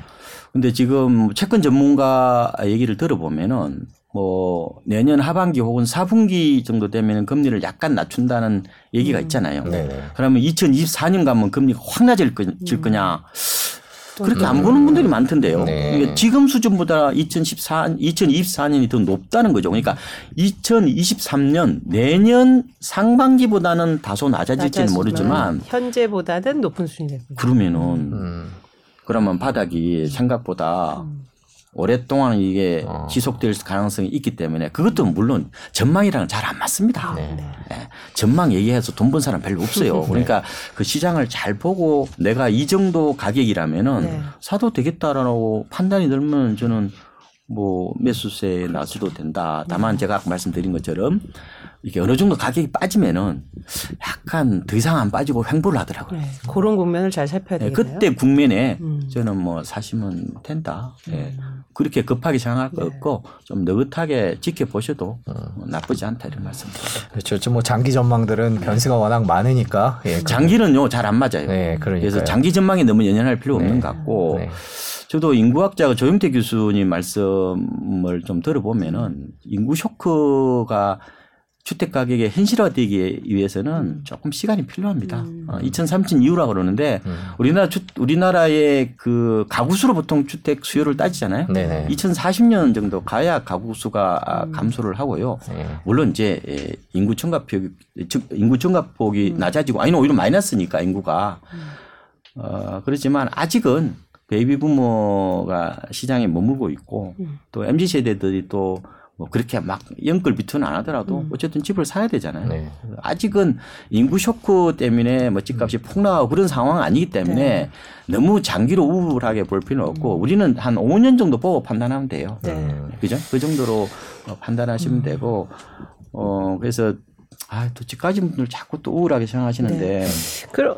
근데 지금 채권 전문가 얘기를 들어보면은 뭐 내년 하반기 혹은 4분기 정도 되면 금리를 약간 낮춘다는 얘기가 음. 있잖아요. 음. 그러면 2024년 가면 금리가 확 낮을 거냐. 그렇게 안 보는 분들이 많던데요. 네. 그러니까 지금 수준보다 2014, 2024년이 더 높다는 거죠. 그러니까 2023년 내년 상반기보다는 다소 낮아질지는 모르지만 현재보다는 높은 수준이 됩니다. 그러면은 음. 그러면 바닥이 생각보다 음. 오랫동안 이게 어. 지속될 가능성이 있기 때문에 그것도 물론 전망이랑 잘 안 맞습니다. 네. 네. 전망 얘기해서 돈 번 사람 별로 없어요. 네. 그러니까 그 시장을 잘 보고 내가 이 정도 가격이라면은 네. 사도 되겠다라고 판단이 들면 저는 뭐 매수세에 나서도 된다. 다만 네. 제가 아까 말씀드린 것처럼 이게 어느 정도 가격이 빠지면은 약간 더 이상 안 빠지고 횡보를 하더라고요. 네, 그런 국면을 잘 살펴야 되겠네요. 네, 그때 국면에 음. 저는 뭐 사시면 된다. 네. 음. 그렇게 급하게 생각할 거 네. 없고 좀 느긋하게 지켜보셔도 음. 뭐 나쁘지 않다 이런 말씀입니다. 그렇죠. 뭐 장기 전망들은 변수가 워낙 많으니까. 예, 장기는요 잘 안 맞아요. 네, 그래서 장기 전망에 너무 연연할 필요 없는 네. 것 같고 네. 저도 인구학자 조영태 교수님 말씀을 좀 들어보면은 인구 쇼크가 주택 가격의 현실화되기 위해서는 음. 조금 시간이 필요합니다. 음. 어, 2030 이후라 그러는데 음. 우리나라 주, 우리나라의 그 가구 수로 보통 주택 수요를 따지잖아요. 네네. 2040년 정도 가야 가구 수가 음. 감소를 하고요. 네. 물론 이제 예, 인구 증가폭 즉 인구 증가폭이 음. 낮아지고 아니는 오히려 마이너스니까 인구가 음. 어, 그렇지만 아직은 베이비 부모가 시장에 머물고 있고 또 MZ 세대들이 또 뭐 그렇게 막 연끌 비투는 안 하더라도 음. 어쨌든 집을 사야 되잖아요. 네. 아직은 인구 쇼크 때문에 뭐 집값이 음. 폭락하고 그런 상황은 아니기 때문에 네. 너무 장기로 우울하게 볼 필요는 없고 음. 우리는 한 5년 정도 보고 판단하면 돼요. 네. 그죠? 그 정도로 판단하시면 음. 되고 어 그래서 아, 또 집까지 분들 자꾸 또 우울하게 생각하시는데. 네.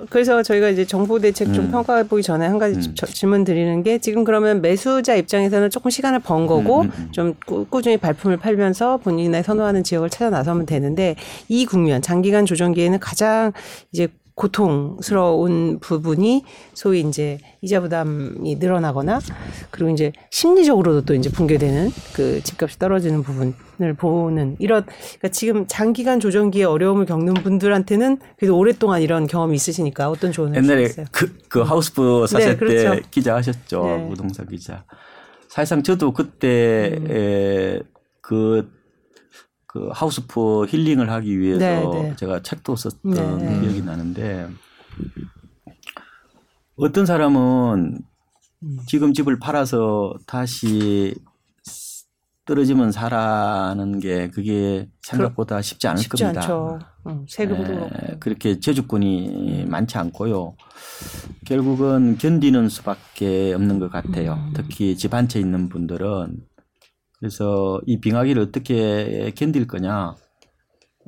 그래서 저희가 이제 정부 대책 좀 음. 평가해 보기 전에 한 가지 음. 질문 드리는 게 지금 그러면 매수자 입장에서는 조금 시간을 번 거고 음, 음, 음. 좀 꾸준히 발품을 팔면서 본인의 선호하는 지역을 찾아 나서면 되는데 이 국면 장기간 조정기에는 가장 이제 고통스러운 부분이 소위 이제 이자 부담이 늘어나거나 그리고 이제 심리적으로도 또 이제 붕괴되는 그 집값이 떨어지는 부분을 보는 이런 그러니까 지금 장기간 조정기에 어려움을 겪는 분들한테는 그래도 오랫동안 이런 경험이 있으시니까 어떤 조언을 옛날에 주시겠어요? 그, 그 하우스부 사실 네, 그렇죠. 때 기자 하셨죠 네. 부동산 기자 사실상 저도 그때 음. 그 그 하우스포 힐링을 하기 위해서 네, 네. 제가 책도 썼던 네. 기억이 나는데 어떤 사람은 음. 지금 집을 팔아서 다시 떨어지면 사라는 게 그게 생각보다 쉽지 않을 쉽지 겁니다. 않죠. 응, 세금도 네, 그렇게 저주권이 많지 않고요. 결국은 견디는 수밖에 없는 것 같아요. 음. 특히 집 한 채 있는 분들은 그래서 이 빙하기를 어떻게 견딜 거냐.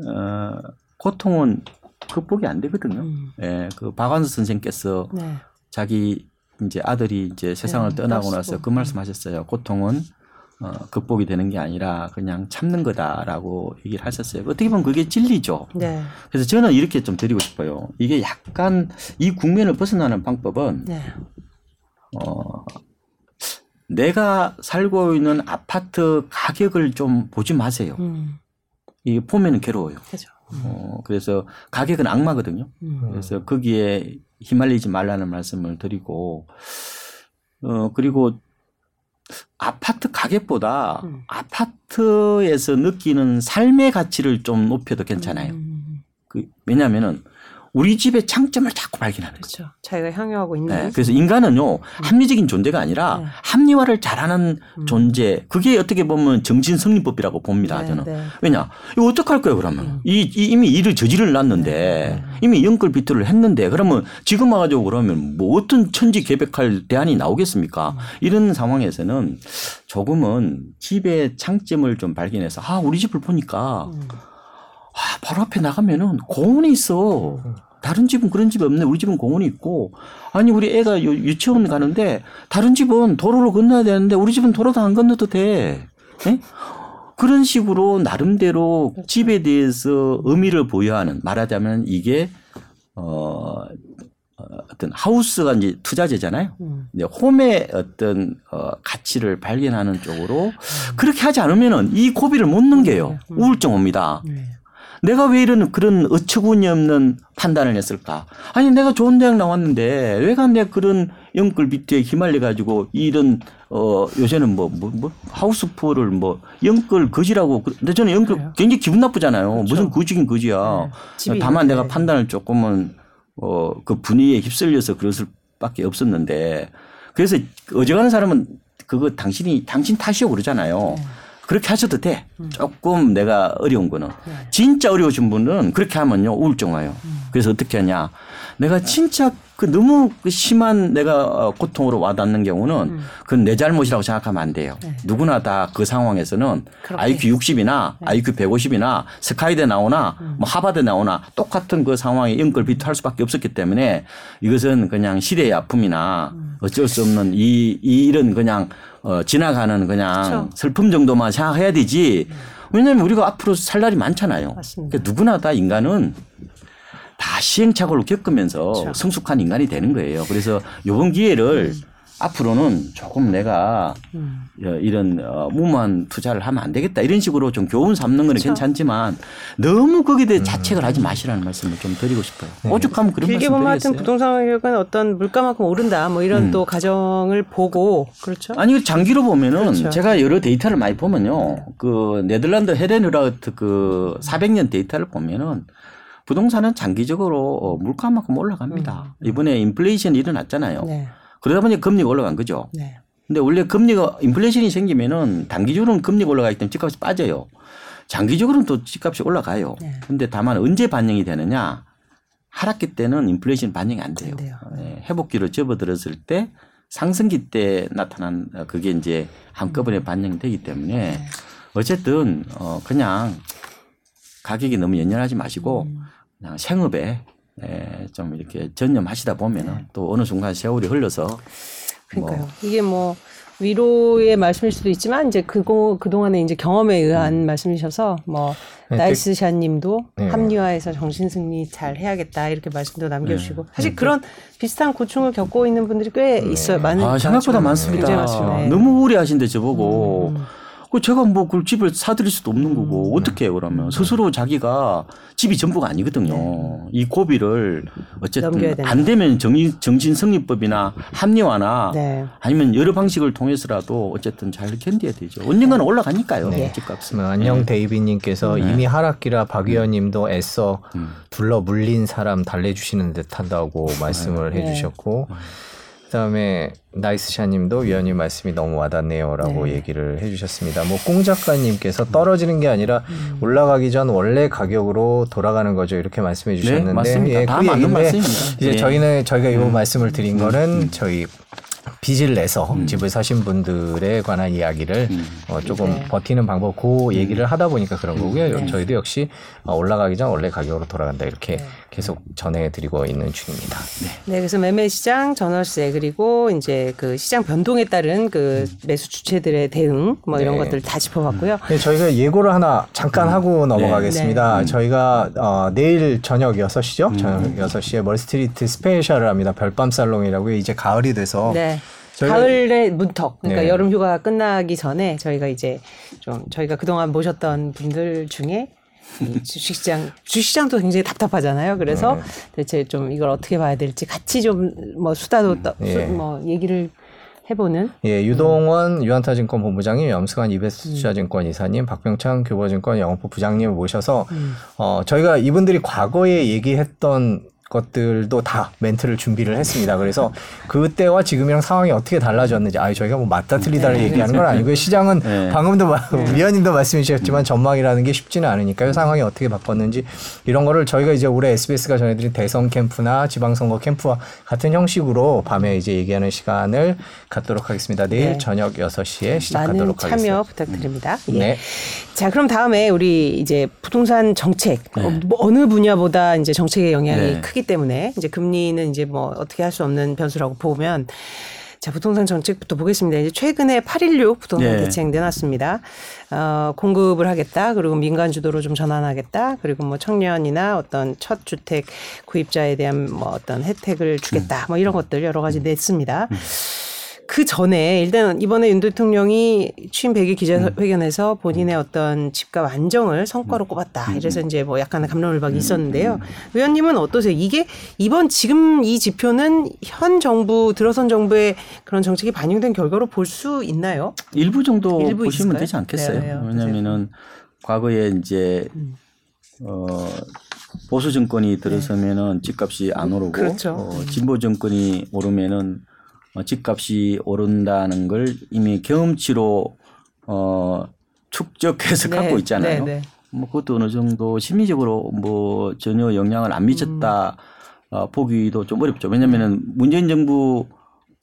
어, 고통은 극복이 안 되거든요. 음. 예, 그 박완수 선생께서 네. 자기 이제 아들이 이제 세상을 네, 떠나고 나서 그 말씀하셨어요. 고통은 어, 극복이 되는 게 아니라 그냥 참는 거다라고 얘기를 하셨어요. 어떻게 보면 그게 진리죠. 네. 그래서 저는 이렇게 좀 드리고 싶어요. 이게 약간 이 국면을 벗어나는 방법은 네. 어, 내가 살고 있는 아파트 가격을 좀 보지 마세요. 음. 이게 보면은 괴로워요. 그죠. 음. 어, 그래서 가격은 악마거든요. 음. 그래서 거기에 휘말리지 말라는 말씀을 드리고, 어, 그리고 아파트 가격보다 음. 아파트에서 느끼는 삶의 가치를 좀 높여도 괜찮아요. 음. 그, 왜냐면은 우리 집의 장점을 자꾸 발견하는 거죠. 그렇죠. 자기가 향유하고 있는. 네. 그래서 인간은요 합리적인 존재가 아니라 네. 합리화를 잘하는 음. 존재. 그게 어떻게 보면 정신 승리법이라고 봅니다. 네, 저는. 네. 왜냐? 이거 어떡할 거예요, 그러면? 음. 이, 이 이미 일을 저지를 놨는데 네. 이미 연끌 비트를 했는데 그러면 지금 와가지고 그러면 뭐 어떤 천지 개백할 대안이 나오겠습니까? 음. 이런 상황에서는 조금은 집의 장점을 좀 발견해서 아, 우리 집을 보니까 음. 아, 바로 앞에 나가면은 공원이 있어. 다른 집은 그런 집이 없네. 우리 집은 공원이 있고. 아니, 우리 애가 유- 유치원 가는데 다른 집은 도로를 건너야 되는데 우리 집은 도로도 안 건너도 돼. 예? 그런 식으로 나름대로 집에 대해서 의미를 부여하는 말하자면 이게 어, 어, 어떤 하우스가 이제 투자재잖아요. 음. 이제 홈의 어떤 어, 가치를 발견하는 쪽으로 그렇게 하지 않으면은 이 고비를 못 넘겨요. 음. 우울증 옵니다. 네. 내가 왜 이런 그런 어처구니 없는 판단을 했을까? 아니 내가 좋은 대학 나왔는데 왜가 내가 그런 연끌 비트에 휘말려 가지고 이런 어 요새는 뭐뭐뭐 하우스푸를 뭐 연끌 거지라고 그- 근데 저는 연끌 그래요? 굉장히 기분 나쁘잖아요. 무슨 거지긴 거지야. 네. 집이 다만 내가. 판단을 조금은 어그 분위기에 휩쓸려서 그럴 수밖에 없었는데 그래서 어지간한 사람은 그거 당신이 당신 탓이요 그러잖아요. 네. 그렇게 하셔도 돼. 음. 조금 내가 어려운 거는. 네. 진짜 어려우신 분은 그렇게 하면요 우울증 와요. 음. 그래서 어떻게 하냐. 내가 진짜 그 너무 그 심한 내가 어, 고통으로 와닿는 경우는 음. 그건 내 잘못이라고 생각하면 안 돼요. 네. 누구나 다 그 상황에서는 그렇게. IQ 60이나 네. IQ 150이나 스카이대 나오나 음. 뭐 하바드 나오나 똑같은 그 상황에 연결 비트할 수밖에 없었기 때문에 이것은 그냥 시대의 아픔이나 음. 어쩔 수 없는 이, 이 일은 그냥 어, 지나가는 그냥 그쵸. 슬픔 정도만 생각해야 되지. 왜냐하면 우리가 앞으로 살 날이 많잖아요. 맞습니다. 그러니까 누구나 다 인간은 다 시행착오를 겪으면서 그쵸. 성숙한 인간이 되는 거예요. 그래서 이번 기회를 앞으로는 조금 내가 음. 어, 이런 어, 무모한 투자를 하면 안 되겠다 이런 식으로 좀 교훈 삼는 거는 그쵸. 괜찮지만 너무 거기에 대해 자책을 하지 마시라는 말씀을 좀 드리고 싶어요. 오죽하면 그런 길게 보면 하여튼. 부동산 가격은 어떤 물가만큼 오른다 뭐 이런 음. 또 가정을 보고 그렇죠. 아니 장기로 보면은 그렇죠. 제가 여러 데이터를 많이 보면요. 그 네덜란드 헤렌흐라흐트 그 400년 데이터를 보면은 부동산은 장기적으로 어, 물가만큼 올라갑니다. 이번에 인플레이션이 일어났잖아요. 음. 네. 그러다 보니 금리가 올라간 거죠. 네. 근데 원래 금리가 인플레이션이 생기면은 단기적으로는 금리가 올라가기 때문에 집값이 빠져요. 장기적으로는 또 집값이 올라가요. 네. 근데 다만 언제 반영이 되느냐? 하락기 때는 인플레이션 반영이 안 돼요. 안 돼요. 예, 회복기로 접어들었을 때 상승기 때 나타난 어, 그게 이제 한꺼번에 반영이 되기 때문에 네. 어쨌든 어 그냥 가격이 너무 연연하지 마시고 음. 그냥 생업에 예, 좀 이렇게 전념하시다 보면은 네. 또 어느 순간 세월이 흘러서 그러니까요. 뭐 이게 뭐 위로의 말씀일 수도 있지만 이제 그거 그동안의 이제 경험에 의한 말씀이셔서 뭐 네, 나이스샷 님도 네. 합리화해서 정신 승리 잘 해야겠다 이렇게 말씀도 남겨 주시고 네. 사실 그런 비슷한 고충을 겪고 있는 분들이 꽤 있어요. 많은 아, 생각보다 많습니다. 네. 너무 우려하신데 저보고. 음. 그 제가 뭐그 집을 사드릴 수도 없는 거고 어떻게 해요 그러면 스스로 자기가 집이 전부가 아니거든요. 이 고비를 네. 어쨌든. 안 되면 정신 정신승리법이나 합리화나 네. 아니면 여러 방식을 통해서라도 어쨌든 잘 견뎌야 되죠. 언젠가는 올라가니까요 네. 집값은. 뭐 안녕 데이비님께서 네. 이미 하락기라 박 의원님도 애써 음. 둘러 물린 사람 달래주시는 듯한다고 말씀을 네. 해주셨고 그다음에 나이스샤님도 위원님 말씀이 너무 와닿네요라고 네. 얘기를 해주셨습니다. 뭐꽁 작가님께서 떨어지는 게 아니라 음. 올라가기 전 원래 가격으로 돌아가는 거죠 이렇게 말씀해 네, 주셨는데 맞습니다. 다그 맞는 말씀입니다. 이제 예. 저희는 저희가 이 음. 말씀을 드린 거는 저희 빚을 내서 음. 집을 사신 분들에 관한 이야기를 음. 어, 조금 네. 버티는 방법 그 얘기를 하다 보니까 그런 거고요. 네. 저희도 역시 어, 올라가기 전 원래 가격으로 돌아간다 이렇게 네. 계속 전해드리고 있는 중입니다. 네, 그래서 매매 시장, 전월세 그리고 이제 그 시장 변동에 따른 그 매수 주체들의 대응 뭐 이런 네. 것들 다 짚어봤고요. 네, 저희가 예고를 하나 잠깐 음. 하고 넘어가겠습니다. 네. 저희가 어, 내일 저녁 6시죠? 음. 저녁 6시에 멀스트리트 스페셜을 합니다. 별밤 살롱이라고 이제 가을이 돼서 네. 가을의 문턱, 그러니까 네. 여름 휴가가 끝나기 전에 저희가 이제 좀 저희가 그동안 모셨던 분들 중에 이 주식시장, 주식시장도 굉장히 답답하잖아요. 그래서 네. 대체 좀 이걸 어떻게 봐야 될지 같이 좀 뭐 수다도 떠, 예. 수- 뭐 얘기를 해보는 예, 유동원 유한타증권 본부장님, 염승환 이베스투자증권 이사님, 박병창 교보증권 영업부 부장님 모셔서 음. 어, 저희가 이분들이 과거에 얘기했던 것들도 다 멘트를 준비를 했습니다. 그래서 그때와 지금이랑 상황이 어떻게 달라졌는지, 아, 저희가 뭐 맞다 틀리다를 네. 얘기하는 건 아니고요. 시장은 네. 방금도 네. 위원님도 말씀해 주셨지만 전망이라는 게 쉽지는 않으니까요. 상황이 어떻게 바꿨는지 이런 거를 저희가 이제 올해 SBS가 전해드린 대선 캠프나 지방선거 캠프와 같은 형식으로 밤에 이제 얘기하는 시간을 갖도록 하겠습니다. 내일 네. 저녁 6시에 시작하도록 하겠습니다. 참여 부탁드립니다. 음. 예. 네. 자, 그럼 다음에 우리 이제 부동산 정책 네. 어, 뭐 어느 분야보다 이제 정책의 영향이 네. 크기 때문에 이제 금리는 이제 뭐 어떻게 할 수 없는 변수라고 보면 자, 부동산 정책부터 보겠습니다. 이제 최근에 816 부동산 네. 대책 내놨습니다. 어, 공급을 하겠다. 그리고 민간 주도로 좀 전환하겠다. 그리고 뭐 청년이나 어떤 첫 주택 구입자에 대한 뭐 어떤 혜택을 주겠다. 음. 뭐 이런 것들 여러 가지 냈습니다. 음. 그 전에 일단 이번에 윤 대통령이 취임 100일 기자회견에서 본인의 어떤 집값 안정을 성과로 꼽았다. 이래서 이제 뭐 약간의 감론을박이 있었는데요. 의원님은 어떠세요? 이게 이번 지금 이 지표는 현 정부 들어선 정부의 그런 정책이 반영된 결과로 볼 수 있나요? 일부 정도 일부 보시면 있을까요? 되지 않겠어요? 네, 왜냐하면은 과거에 이제 음. 어 보수 정권이 들어서면은 집값이 안 오르고 그렇죠. 어, 진보 정권이 오르면은 어, 집값이 오른다는 걸 이미 경험치로 어, 축적해서 네. 갖고 있잖아요. 네, 네. 뭐 그것도 어느 정도 심리적으로 뭐 전혀 영향을 안 미쳤다 음. 어, 보기도 좀 어렵죠. 왜냐면은 문재인 정부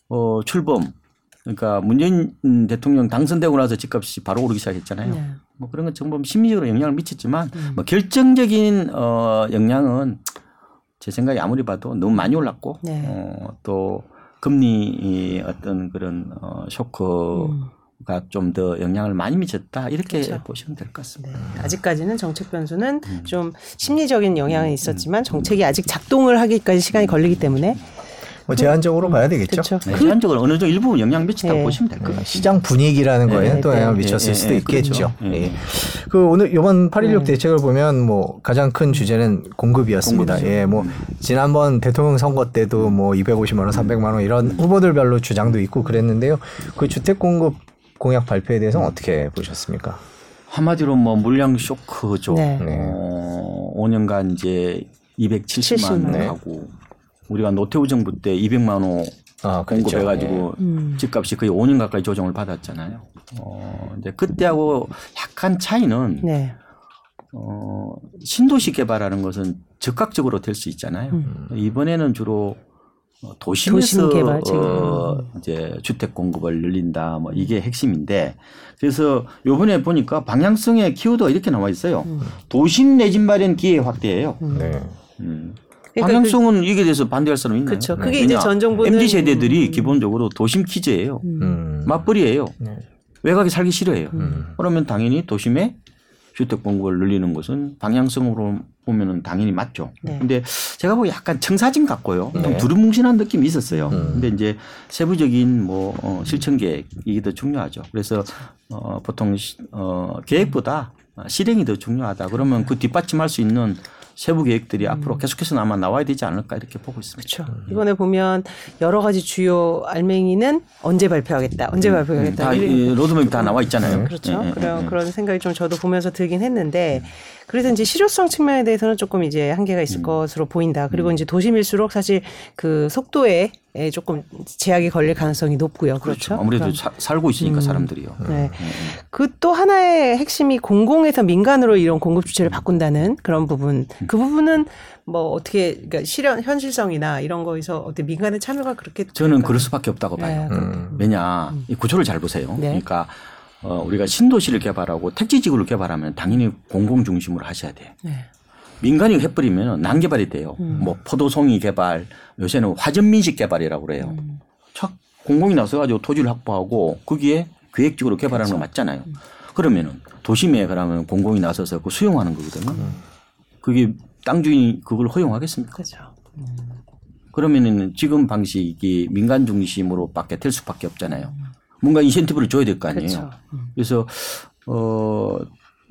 어, 출범 그러니까 문재인 대통령 당선되고 나서 집값이 바로 오르기 시작했잖아요. 네. 뭐 그런 건 전부 심리적으로 영향을 미쳤지만 음. 뭐 결정적인 어, 영향은 제 생각에 아무리 봐도 너무 많이 올랐고 네. 어, 또 금리 어떤 그런 어 쇼크가 음. 좀더 영향을 많이 미쳤다 이렇게 그렇죠. 보시면 될 것 같습니다. 네. 아직까지는 정책 변수는 음. 좀 심리적인 영향은 있었지만 정책이 아직 작동을 하기까지 시간이 걸리기 때문에 뭐 제한적으로 음. 봐야 되겠죠. 그렇죠. 네, 제한적으로 어느 정도 일부 영향 미쳤다고 네. 보시면 될 것 같아요. 시장 분위기라는 거에는 네, 또 네. 영향을 미쳤을 수도 있겠죠. 그렇죠. 그 오늘 이번 8.16 대책을 보면 뭐 가장 큰 주제는 공급이었습니다. 공급이죠. 예, 뭐 지난번 대통령 선거 때도 뭐 250만 원, 300만 원 이런 후보들별로 주장도 있고 그랬는데요. 그 주택 공급 공약 발표에 대해서는 어떻게 보셨습니까? 한마디로 뭐 물량 쇼크죠. 네. 어, 5년간 이제 270만 네. 가구 우리가 노태우 정부 때 200만 원 아, 그렇죠. 공급해가지고 예. 음. 집값이 거의 5년 가까이 조정을 받았잖아요. 어, 이제 그때하고 약간 차이는 네. 어, 신도시 개발하는 것은 적극적으로 될 수 있잖아요. 음. 이번에는 주로 도심에서 도심 개발, 어, 이제 주택 공급을 늘린다 뭐 이게 핵심인데 그래서 요번에 보니까 방향성의 키워드가 이렇게 나와 있어요. 음. 도심 내집 마련 기회 확대예요. 음. 네. 음. 그러니까 방향성은 그, 이게 대해서 반대할 사람이 있나요? 그렇죠. 그게 이제 전 정부는 MZ 세대들이 음. 기본적으로 도심 키즈예요. 음. 맞벌이에요. 네. 외곽에 살기 싫어해요. 음. 그러면 당연히 도심에 주택 공급을 늘리는 것은 방향성으로 보면은 당연히 맞죠. 네. 근데 제가 보기 약간 청사진 같고요. 네. 좀 두루뭉실한 느낌이 있었어요. 음. 근데 이제 세부적인 뭐 어, 실천 계획 이게 더 중요하죠. 그래서 어, 보통 어, 계획보다 실행이 더 중요하다. 그러면 그 뒷받침할 수 있는 세부 계획들이 음. 앞으로 계속해서 아마 나와야 되지 않을까 이렇게 보고 있습니다. 그렇죠. 이번에 보면 여러 가지 주요 알맹이는 언제 발표하겠다, 언제 음. 발표하겠다. 음. 다 로드맵 다 나와 있잖아요. 그렇죠. 네, 그런 네. 그런 생각이 좀 저도 보면서 들긴 했는데 그래서 이제 실효성 측면에 대해서는 조금 이제 한계가 있을 음. 것으로 보인다. 그리고 음. 이제 도심일수록 사실 그 속도에 조금 제약이 걸릴 가능성이 높고요. 그렇죠. 그렇죠. 아무래도 사, 살고 있으니까 음. 사람들이요. 네. 네. 그또 하나의 핵심이 공공에서 민간으로 이런 공급 주체를 바꾼다는 그런 부분. 음. 그 부분은 뭐 어떻게 그러니까 실현 현실성이나 이런 거에서 어떻게 민간의 참여가 그렇게 저는 될까요? 그럴 수밖에 없다고 봐요. 네. 음. 왜냐 이 구조를 잘 보세요. 네. 그러니까 어, 우리가 신도시를 개발하고 택지지구를 개발하면 당연히 공공 중심으로 하셔야 돼요. 네. 민간이 해버리면 난개발이 돼요. 음. 뭐 포도송이 개발, 요새는 화전민식 개발이라고 그래요. 음. 착 공공이 나서가지고 토지를 확보하고 거기에 계획적으로 개발하는 그렇죠. 거 맞잖아요. 음. 그러면은 도심에 그러면 공공이 나서서 그 수용하는 거거든요. 음. 그게 땅 주인이 그걸 허용하겠습니까? 그렇죠. 음. 그러면은 지금 방식이 민간 중심으로 밖에 될 수밖에 없잖아요. 음. 뭔가 인센티브를 줘야 될 거 아니에요. 그렇죠. 음. 그래서 어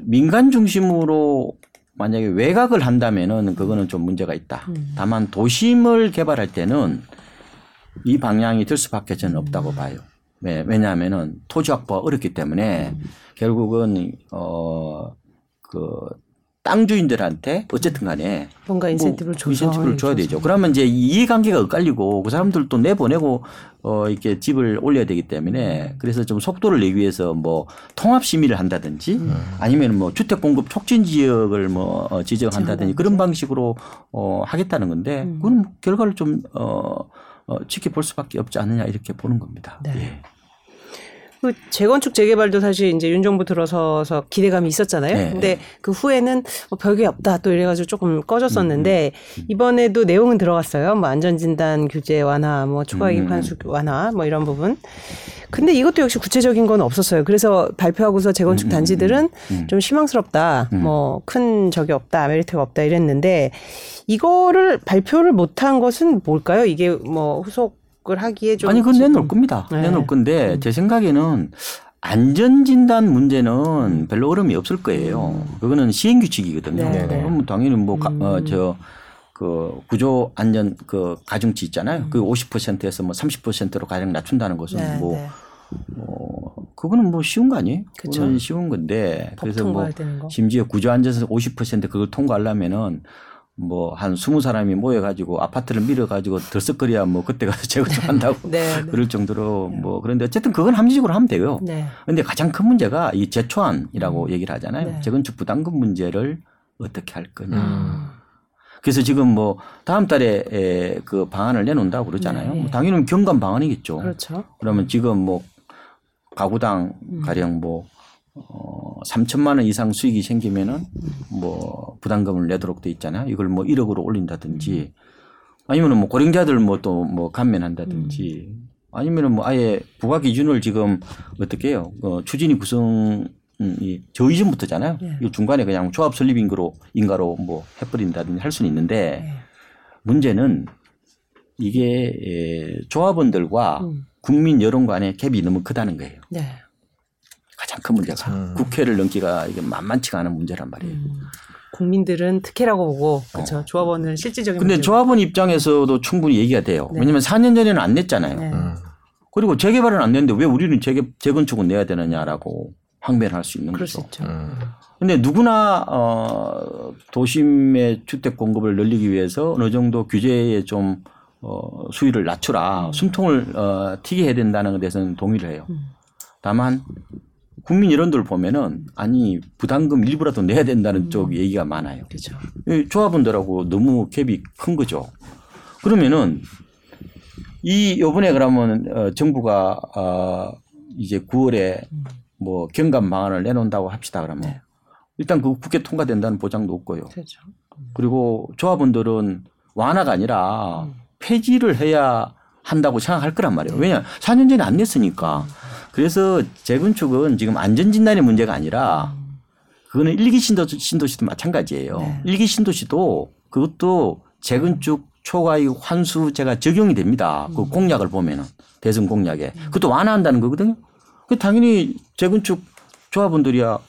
민간 중심으로 만약에 외곽을 한다면은 그거는 좀 문제가 있다. 음. 다만 도심을 개발할 때는 이 방향이 될 수밖에 저는 없다고 음. 봐요. 왜, 왜냐하면은 토지 확보가 어렵기 때문에 음. 결국은 어 그 땅 주인들한테 어쨌든 간에 뭔가 인센티브를 뭐 줘서 인센티브를 줘야 되죠. 그러면 이제 이해관계가 엇갈리고 그 사람들도 내보내고 어 이렇게 집을 올려야 되기 때문에 그래서 좀 속도를 내기 위해서 뭐 통합 심의를 한다든지 음. 아니면 뭐 주택 공급 촉진 지역을 뭐 어, 지정한다든지 그런 방식으로 어 하겠다는 건데 음. 그건 결과를 좀 어, 어 지켜볼 수밖에 없지 않느냐 이렇게 보는 겁니다. 네. 예. 그 재건축 재개발도 사실 이제 윤 정부 들어서서 기대감이 있었잖아요. 네. 근데 그 후에는 뭐 별게 없다 또 이래가지고 조금 꺼졌었는데 음, 이번에도 내용은 들어갔어요. 뭐 안전진단 규제 완화, 뭐 초과이익 음. 환수 완화, 뭐 이런 부분. 근데 이것도 역시 구체적인 건 없었어요. 그래서 발표하고서 재건축 음, 음, 단지들은 음. 좀 실망스럽다. 음. 뭐큰 적이 없다. 메리트가 없다 이랬는데 이거를 발표를 못한 것은 뭘까요? 이게 뭐 후속 을 하기에 좀 아니 그건 내놓을 겁니다. 네. 내놓을 건데 제 생각에는 안전진단 문제는 별로 어려움이 없을 거예요. 그거는 시행 규칙이거든요. 음. 네, 네. 그럼 당연히 뭐 음. 뭐저 그 구조 안전 그 가중치 있잖아요. 그 50%에서 뭐 30%로 가량 낮춘다는 것은 음. 네, 뭐 네. 어, 그거는 뭐 쉬운 거 아니에요? 그건 쉬운 건데 법 그래서 뭐. 심지어 구조 안전에서 50% 그걸 통과하려면은 뭐 한 스무 사람이 모여가지고 아파트를 밀어가지고 들썩거려야 뭐 그때 가서 재건축한다고 네, 네. 그럴 정도로 뭐 그런데 어쨌든 그건 합리적으로 하면 돼요. 네. 근데 가장 큰 문제가 이 재초안이라고 얘기를 하잖아요. 네. 재건축 부담금 문제를 어떻게 할 거냐. 음. 그래서 지금 뭐 다음 달에 에, 그 방안을 내놓는다고 그러잖아요. 네. 뭐 당연히 경감 방안이겠죠. 그렇죠. 그러면 지금 뭐 가구당 음. 가령 뭐 어, 3천만 원 이상 수익이 생기면은 뭐 부담금을 내도록 돼 있잖아요. 이걸 뭐 1억으로 올린다든지 아니면은 뭐 고령자들 뭐 또뭐 감면한다든지 아니면은 뭐 아예 부과 기준을 지금 어떻게 해요? 어, 추진이 구성 음, 이저 이전부터잖아요. 예. 이 중간에 그냥 조합 설립 인가로 인가로 뭐 해버린다든지 할 수는 있는데 네. 문제는 이게 에, 조합원들과 음. 국민 여론 간의 갭이 너무 크다는 거예요. 네. 가장 큰 문제가 음. 국회를 넘기가 이게 만만치가 않은 문제란 말이에요. 음. 국민들은 특혜라고 보고 그렇죠. 조합원은 실질적인 어. 근데 문제고. 조합원 입장에서도 충분히 얘기가 돼요. 네. 왜냐하면 4년 전에는 안 냈잖아요. 네. 음. 그리고 재개발은 안 냈는데 왜 우리는 재개, 재건축은 내야 되느냐라고 항변할 수 있는 거죠. 있죠. 음. 근데 누구나 어 도심의 주택 공급을 늘리기 위해서 어느 정도 규제에 좀 어, 수위를 낮추라 숨통을 어, 튀게 해야 된다는 것에 대해서는 동의를 해요. 음. 다만 국민 여론들 보면은 아니 부담금 일부라도 내야 된다는 쪽 얘기가 많아요. 그렇죠. 이 조합원들하고 너무 갭이 큰 거죠. 그러면은 이 요번에 그러면 어, 정부가 어, 이제 9월에 뭐 경감 방안을 내놓는다고 합시다 그러면 네. 일단 그 국회 통과된다는 보장도 없고요. 그렇죠. 그리고 조합원들은 완화가 아니라 폐지를 해야 한다고 생각할 거란 말이에요. 왜냐 4년 전에 안 냈으니까. 그래서 재건축은 지금 안전진단의 문제가 아니라 그거는 일기 신도시, 신도시도 마찬가지예요. 네. 일기 신도시도 그것도 재건축 초과이익 환수제가 적용이 됩니다. 그 공약을 보면은 대선 공약에 그것도 완화한다는 거거든요. 그 당연히 재건축 조합원들이야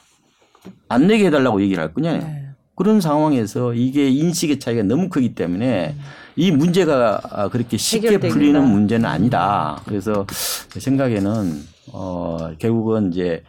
안 내게 해달라고 얘기를 할 거냐. 네. 그런 상황에서 이게 인식의 차이가 너무 크기 때문에 이 문제가 아, 그렇게 쉽게 해결되기가. 풀리는 문제는 아니다. 그래서 제 생각에는 어 결국은 이제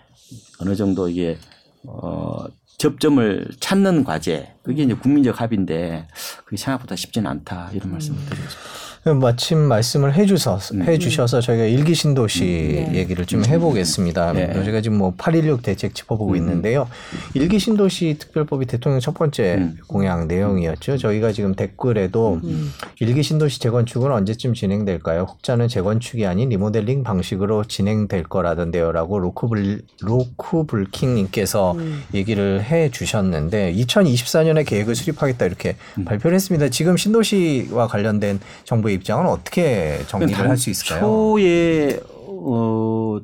어느 정도 이게 어 접점을 찾는 과제 그게 이제 국민적 합의인데 그게 생각보다 쉽지는 않다 이런 말씀을 드리겠습니다. 마침 말씀을 해주셔서, 음. 해주셔서 저희가 일기 신도시 네. 얘기를 좀 해보겠습니다. 네. 저희가 지금 뭐 816 대책 짚어보고 있는데요. 일기 신도시 특별법이 대통령 첫 번째 음. 공약 내용이었죠. 저희가 지금 댓글에도 음. 일기 신도시 재건축은 언제쯤 진행될까요? 혹자는 재건축이 아닌 리모델링 방식으로 진행될 거라던데요라고 로크블, 로크블킹님께서 음. 얘기를 해 주셨는데 2024년에 계획을 수립하겠다 이렇게 음. 발표를 했습니다. 지금 신도시와 관련된 정부의 입장은 어떻게 정리를 할 수 있을까요? 초에 어,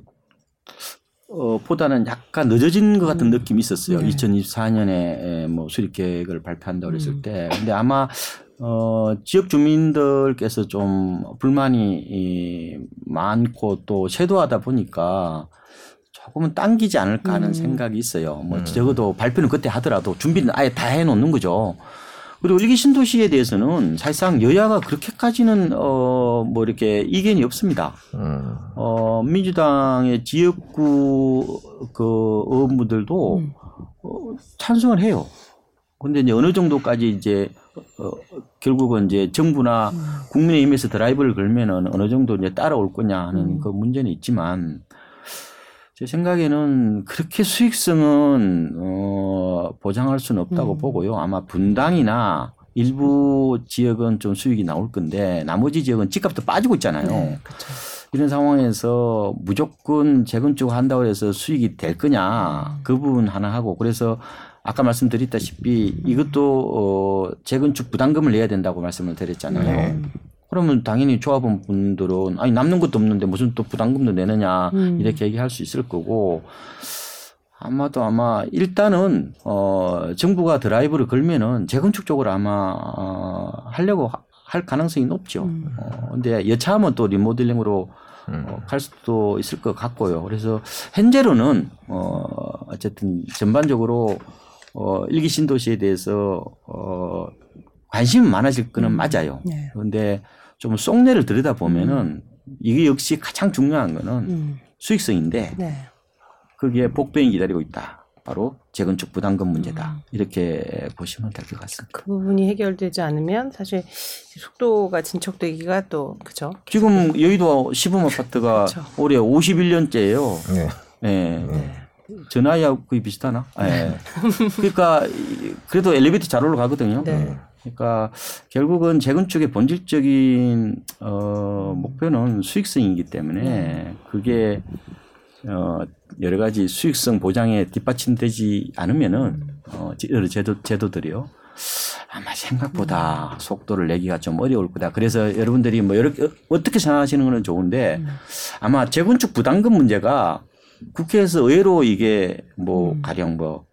어, 보다는 약간 늦어진 것 같은 느낌이 있었어요. 네. 2024년에 뭐 수립 계획을 발표한다고 그랬을 음. 때. 근데 아마 어, 지역 주민들께서 좀 불만이 이, 많고 또 쇄도하다 보니까 조금은 당기지 않을까 하는 음. 생각이 있어요. 뭐 음. 적어도 발표는 그때 하더라도 준비는 아예 다 해놓는 거죠. 그리고 일기 신도시에 대해서는 사실상 여야가 그렇게까지는 어, 뭐 이렇게 이견이 없습니다. 음. 어, 민주당의 지역구 그 의원분들도 음. 어, 찬성을 해요. 근데 이제 어느 정도까지 이제 어, 결국은 이제 정부나 국민의힘에서 드라이브를 걸면은 어느 정도 이제 따라올 거냐 하는 음. 그 문제는 있지만 제 생각에는 그렇게 수익성은 어, 보장할 수는 없다고 음. 보고요. 아마 분당이나 일부 지역은 좀 수익이 나올 건데 나머지 지역은 집값도 빠지고 있잖아요. 네, 그렇죠. 이런 상황에서 무조건 재건축 한다고 해서 수익이 될 거냐 그 부분 하나 하고 그래서 아까 말씀드렸다시피 이것도 어 재건축 부담금을 내야 된다고 말씀을 드렸잖아요. 네. 그러면 당연히 조합원 분들은 아니 남는 것도 없는데 무슨 또 부담금도 내느냐 음. 이렇게 얘기할 수 있을 거고 아마도 아마 일단은 어 정부가 드라이브를 걸면은 재건축 쪽으로 아마 어 하려고 하- 할 가능성이 높죠. 음. 어 근데 여차하면 또 리모델링으로 음. 어, 갈 수도 있을 것 같고요. 그래서 현재로는 어 어쨌든 전반적으로 어 일기 신도시에 대해서 어 관심이 많아질 거는 맞아요. 네. 그런데 좀 속내를 들여다 보면은 이게 역시 가장 중요한 거는 음. 수익성인데 네. 거기에 복병이 기다리고 있다. 바로 재건축 부담금 문제다. 음. 이렇게 보시면 될 것 같습니다. 그 부분이 해결되지 않으면 사실 속도가 진척되기가 또 그죠. 지금 여의도 시범 아파트가 그쵸. 올해 51년째예요. 네. 예. 전화야 거의 비슷하나? 예. 그러니까 이- 그래도 엘리베이터 잘 올라가거든요. 네. 그러니까 결국은 재건축의 본질적인 어 목표는 수익성이기 때문에 네. 그게 어 여러 가지 수익성 보장에 뒷받침되지 않으면은 어 여러 제도 제도들이요. 아마 생각보다 속도를 내기가 좀 어려울 거다. 그래서 여러분들이 뭐 여러 어떻게 생각하시는 거는 좋은데 아마 재건축 부담금 문제가 국회에서 의외로 이게 뭐 가령 뭐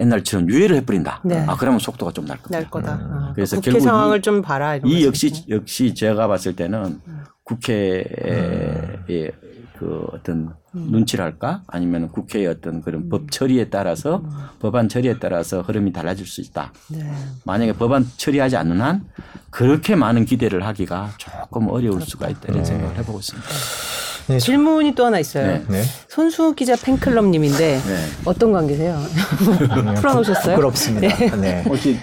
옛날처럼 유예를 해버린다. 네. 아 그러면 속도가 좀 날 거다. 날 거다. 아, 그래서 국회 결국 상황을 이- 좀 봐라. 이런 이 역시 말씀이시죠? 역시 제가 봤을 때는 국회의 그 어떤 눈치랄까 아니면 국회의 어떤 그런 법 처리에 따라서 법안 처리에 따라서 흐름이 달라질 수 있다. 네. 만약에 법안 처리하지 않는 한 그렇게 많은 기대를 하기가 조금 어려울 수가 있다 이런 생각을 해보고 있습니다. 네, 질문이 또 하나 있어요. 네. 네. 손수 기자 팬클럽님인데 네. 어떤 관계세요? 풀어놓으셨어요? 부끄럽습니다. 네. 혹시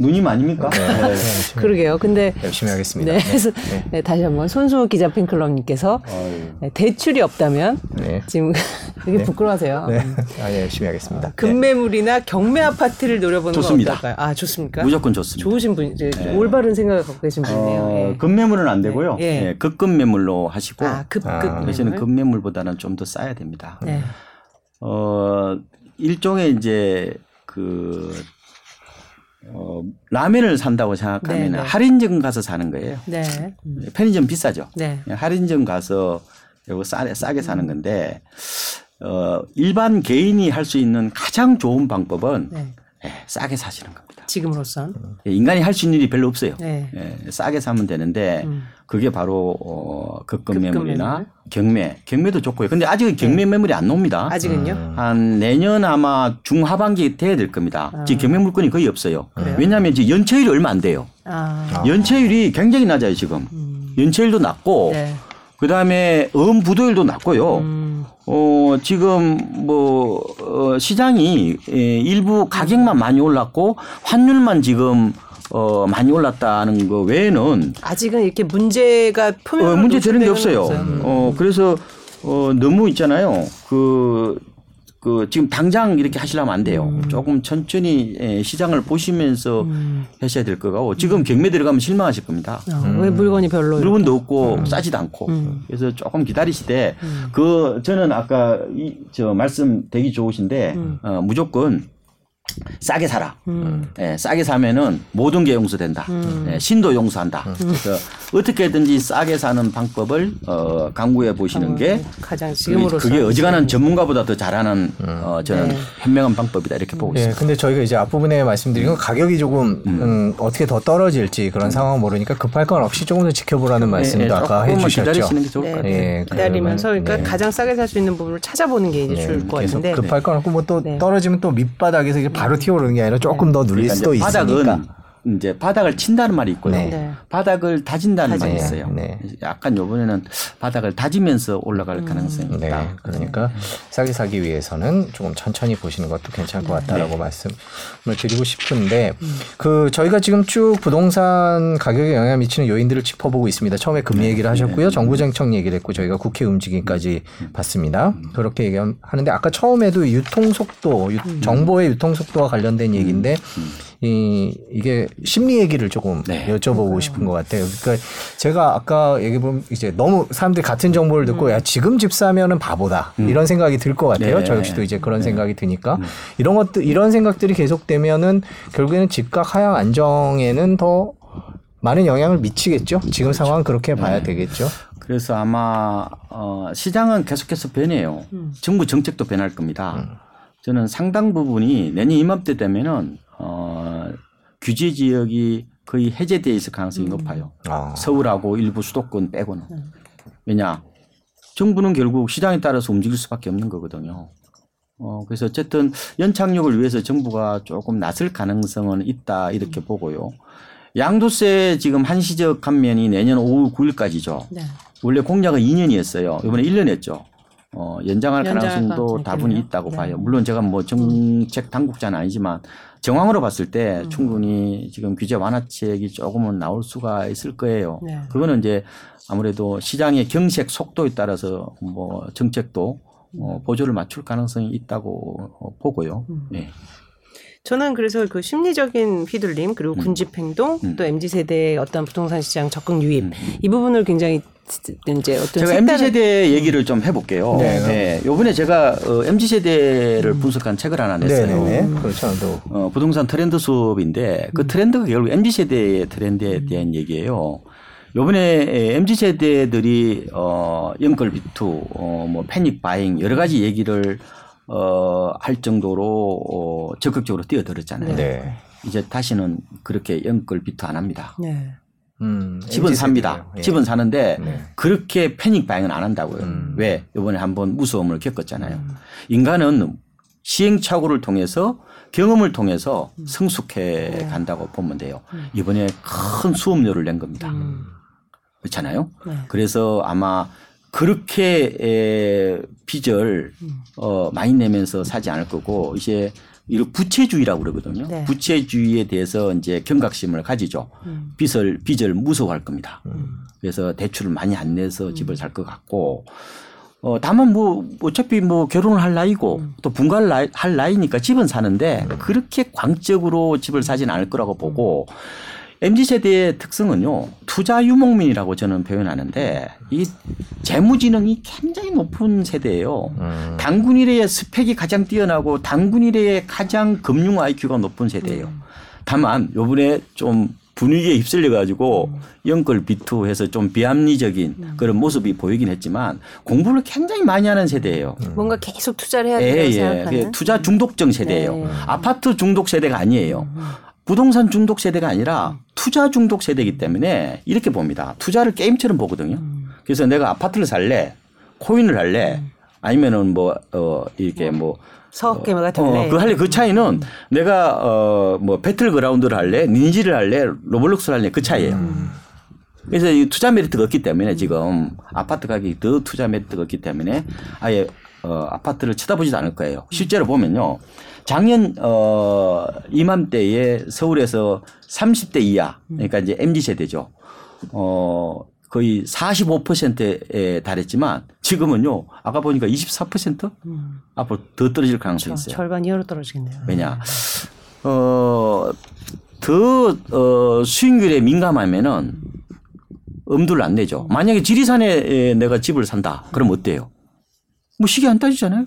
누님 아닙니까? 네. 네. 그러게요. 근데 열심히 하겠습니다. 네, 그래서 네, 다시 한번 손수 기자 팬클럽님께서 아유. 네, 대출이 없다면 네. 지금 되게 부끄러워하세요. 네. 아, 예, 열심히 하겠습니다. 금매물이나 경매 아파트를 노려보는 좋습니다. 건 어떨까요? 아 좋습니까? 무조건 좋습니다. 좋으신 분, 이제 올바른 생각을 갖고 계신 분이네요. 어, 예. 급매물은 안 되고요. 예. 예, 급금 매물로 하시고 아 급급 아, 대신에 매물? 급매물보다는 좀 더 싸야 됩니다. 네. 어, 일종의 이제 그 어, 라면을 산다고 생각하면 네, 네. 할인점 가서 사는 거예요. 네. 음, 편의점 비싸죠. 네. 할인점 가서 이거 싸게, 싸게 사는 건데 어, 일반 개인이 할 수 있는 가장 좋은 방법은 네. 예, 싸게 사시는 겁니다. 지금으로선. 예, 인간이 할 수 있는 일이 별로 없어요. 네. 예, 싸게 사면 되는데 음. 그게 바로 어, 급금 매물이나 매물. 경매, 경매도 좋고요. 근데 아직은 경매 매물이 안 나옵니다. 네. 아직은요? 한 내년 아마 중하반기에 돼야 될 겁니다. 아. 지금 경매 물건이 거의 없어요. 그래요? 왜냐하면 지금 연체율이 얼마 안 돼요. 아. 연체율이 굉장히 낮아요 지금. 음. 연체율도 낮고 네. 그 다음에 음 부도율도 낮고요. 음. 어, 지금 뭐, 어, 시장이 예, 일부 가격만 많이 올랐고 환율만 지금 어, 많이 올랐다는 거 외에는 아직은 이렇게 문제가 표면 어, 문제 되는 게 없어요. 음. 어, 그래서 어, 너무 있잖아요. 그, 그 지금 당장 이렇게 하시려면 안 돼요. 조금 천천히 예, 시장을 보시면서 음. 하셔야 될 거고 지금 경매 들어가면 실망하실 겁니다. 어, 왜 물건이 별로 물건도 없고 싸지도 않고 음. 그래서 조금 기다리시되 그 저는 아까 이 저 말씀 되게 좋으신데 어, 무조건 싸게 사라. 음. 예, 싸게 사면은 모든 게 용서된다. 예, 신도 용서한다. 그래서 어떻게든지 싸게 사는 방법을 어, 강구해 보시는 게 가장 지금으로서 그게 어지간한 전문가보다 더 잘하는 어, 저는 네. 현명한 방법이다 이렇게 보고 예, 있습니다. 근데 저희가 이제 앞부분에 말씀드린 건 가격이 조금 음, 어떻게 더 떨어질지 그런 상황 모르니까 급할 건 없이 조금 더 지켜보라는 말씀도 예, 아까 조금만 해주셨죠. 기다리시는 게 좋을 것 네, 같아요. 예, 기다리면서 그러니까 네. 가장 싸게 살 수 있는 부분을 찾아보는 게 이제 네, 좋을 것 같은데 급할 건 없고 뭐또 네. 떨어지면 또 밑바닥에서 이제 바로 튀어오르는 게 아니라 조금 더 누릴 그러니까 수도 있으니까. 바닥은 이제 바닥을 친다는 말이 있고요. 네. 네. 바닥을 다진다는 말이 다지네. 있어요. 네. 약간 요번에는 바닥을 다지면서 올라갈 가능성이 네, 있다. 그러니까 사기 사기 위해서는 조금 천천히 보시는 것도 괜찮을 것 같다라고 말씀을 드리고 싶은데 그 저희가 지금 쭉 부동산 가격에 영향을 미치는 요인들을 짚어보고 있습니다. 처음에 금리 얘기를 하셨고요, 정부 정책 얘기를 했고 저희가 국회 움직임까지 봤습니다. 그렇게 얘기하는데 아까 처음에도 유통 속도, 유- 정보의 유통 속도와 관련된 얘기인데 이 이게 심리 얘기를 조금 네. 여쭤보고 싶은 것 같아요. 그러니까 제가 아까 얘기 보면 이제 너무 사람들이 같은 정보를 듣고 야 지금 집 사면은 바보다 이런 생각이 들 것 같아요. 네. 저 역시도 이제 그런 생각이 드니까 이런 것들 이런 생각들이 계속되면은 결국에는 집값 하향 안정에는 더 많은 영향을 미치겠죠. 지금 상황 그렇게 봐야 되겠죠. 그래서 아마 어, 시장은 계속해서 변해요. 정부 정책도 변할 겁니다. 저는 상당 부분이 내년 이맘때 되면은 어, 규제 지역이 거의 해제돼 있을 가능성이 높아요. 아. 서울하고 일부 수도권 빼고는. 왜냐? 정부는 결국 시장에 따라서 움직일 수밖에 없는 거거든요. 어, 그래서 어쨌든 연착륙을 위해서 정부가 조금 나설 가능성은 있다 이렇게 보고요. 양도세 지금 한시적 감면이 내년 5월 9일까지죠. 네. 원래 공약은 2년이었어요. 이번에 1년 했죠. 어, 연장할 연장할 가능성도 다분히 있겠네요. 있다고 네. 봐요. 물론 제가 뭐 정책 당국자는 아니지만 정황으로 봤을 때 음. 충분히 지금 규제 완화책이 조금은 나올 수가 있을 거예요. 네. 그거는 이제 아무래도 시장의 경색 속도에 따라서 뭐 정책도 어, 보조를 맞출 가능성이 있다고 어, 보고요. 음. 네. 저는 그래서 그 심리적인 휘둘림 그리고 군집 행동 음. 또 mz 세대의 어떤 부동산 시장 적극 유입 이 부분을 굉장히 이제 어떤 제가 색다른- MZ 세대 얘기를 좀 해볼게요. 네. 네. 요번에 제가 어, MZ 세대를 분석한 책을 하나 냈어요. 네네네. 그렇죠. 또 어, 부동산 트렌드 수업인데 그 트렌드가 결국 MZ 세대의 트렌드에 대한 얘기예요. 요번에 MZ 세대들이 어 연끌 비투, 어 뭐 패닉 바잉 여러 가지 얘기를 어 할 정도로 어 적극적으로 뛰어들었잖아요. 네. 이제 다시는 그렇게 연끌 비투 안 합니다. 네. 음, 집은 삽니다. 예. 집은 사는데 네. 그렇게 패닉 바잉은 안 한다고요. 음. 왜? 이번에 한번 무서움을 겪었잖아요. 인간은 시행착오를 통해서 경험을 통해서 음. 성숙해 네. 간다고 보면 돼요. 이번에 큰 수업료를 낸 겁니다. 음. 그렇잖아요. 네. 그래서 아마 그렇게 에, 빚을 음. 어, 많이 내면서 사지 않을 거고 이제 이런 부채주의라고 그러거든요. 네. 부채주의에 대해서 이제 경각심을 가지죠. 음. 빚을 빚을 무서워할 겁니다. 그래서 대출을 많이 안 내서 집을 살 것 같고 어 다만 뭐 어차피 뭐 결혼을 할 나이고 또 분가를 나이, 할 나이니까 집은 사는데 그렇게 광적으로 집을 사지는 않을 거라고 보고 MZ 세대의 특성은요 투자 유목민이라고 저는 표현하는데 이 재무지능이 굉장히 높은 세대예요. 음. 당군 이래의 스펙이 가장 뛰어나고 당군 이래의 가장 금융 IQ가 높은 세대예요. 다만 요번에 좀 분위기에 휩쓸려 가지고 연끌 비투해서 좀 비합리적인 그런 모습이 보이긴 했지만 공부를 굉장히 많이 하는 세대예요. 뭔가 계속 투자를 해야 예, 된다고 예. 생각하는 그게 투자 중독증 세대예요. 네. 아파트 중독 세대가 아니에요. 부동산 중독 세대가 아니라 투자 중독 세대이기 때문에 이렇게 봅니다. 투자를 게임처럼 보거든요. 그래서 내가 아파트를 살래, 코인을 할래, 아니면은 뭐, 어, 이렇게 뭐, 서학 개미 같은 어, 그 할래? 그 차이는 내가 어뭐 배틀그라운드를 할래, 리니지를 할래, 로블록스를 할래? 그 차이예요. 그래서 이 투자 메리트가 없기 때문에 지금 아파트 가격이 더 투자 메리트가 없기 때문에 아예 어 아파트를 쳐다보지도 않을 거예요. 실제로 보면요. 작년 어 이맘때에 서울에서 30대 이하 그러니까 이제 MZ 세대죠. 어 거의 45%에 달했지만 지금은요. 아까 보니까 24% 앞으로 더 떨어질 가능성이 있어요. 절반 이하로 떨어지겠네요. 왜냐? 어, 더, 어, 수익률에 민감하면은 엄두를 안 내죠. 만약에 지리산에 내가 집을 산다. 그럼 어때요? 뭐 시기 안 따지잖아요.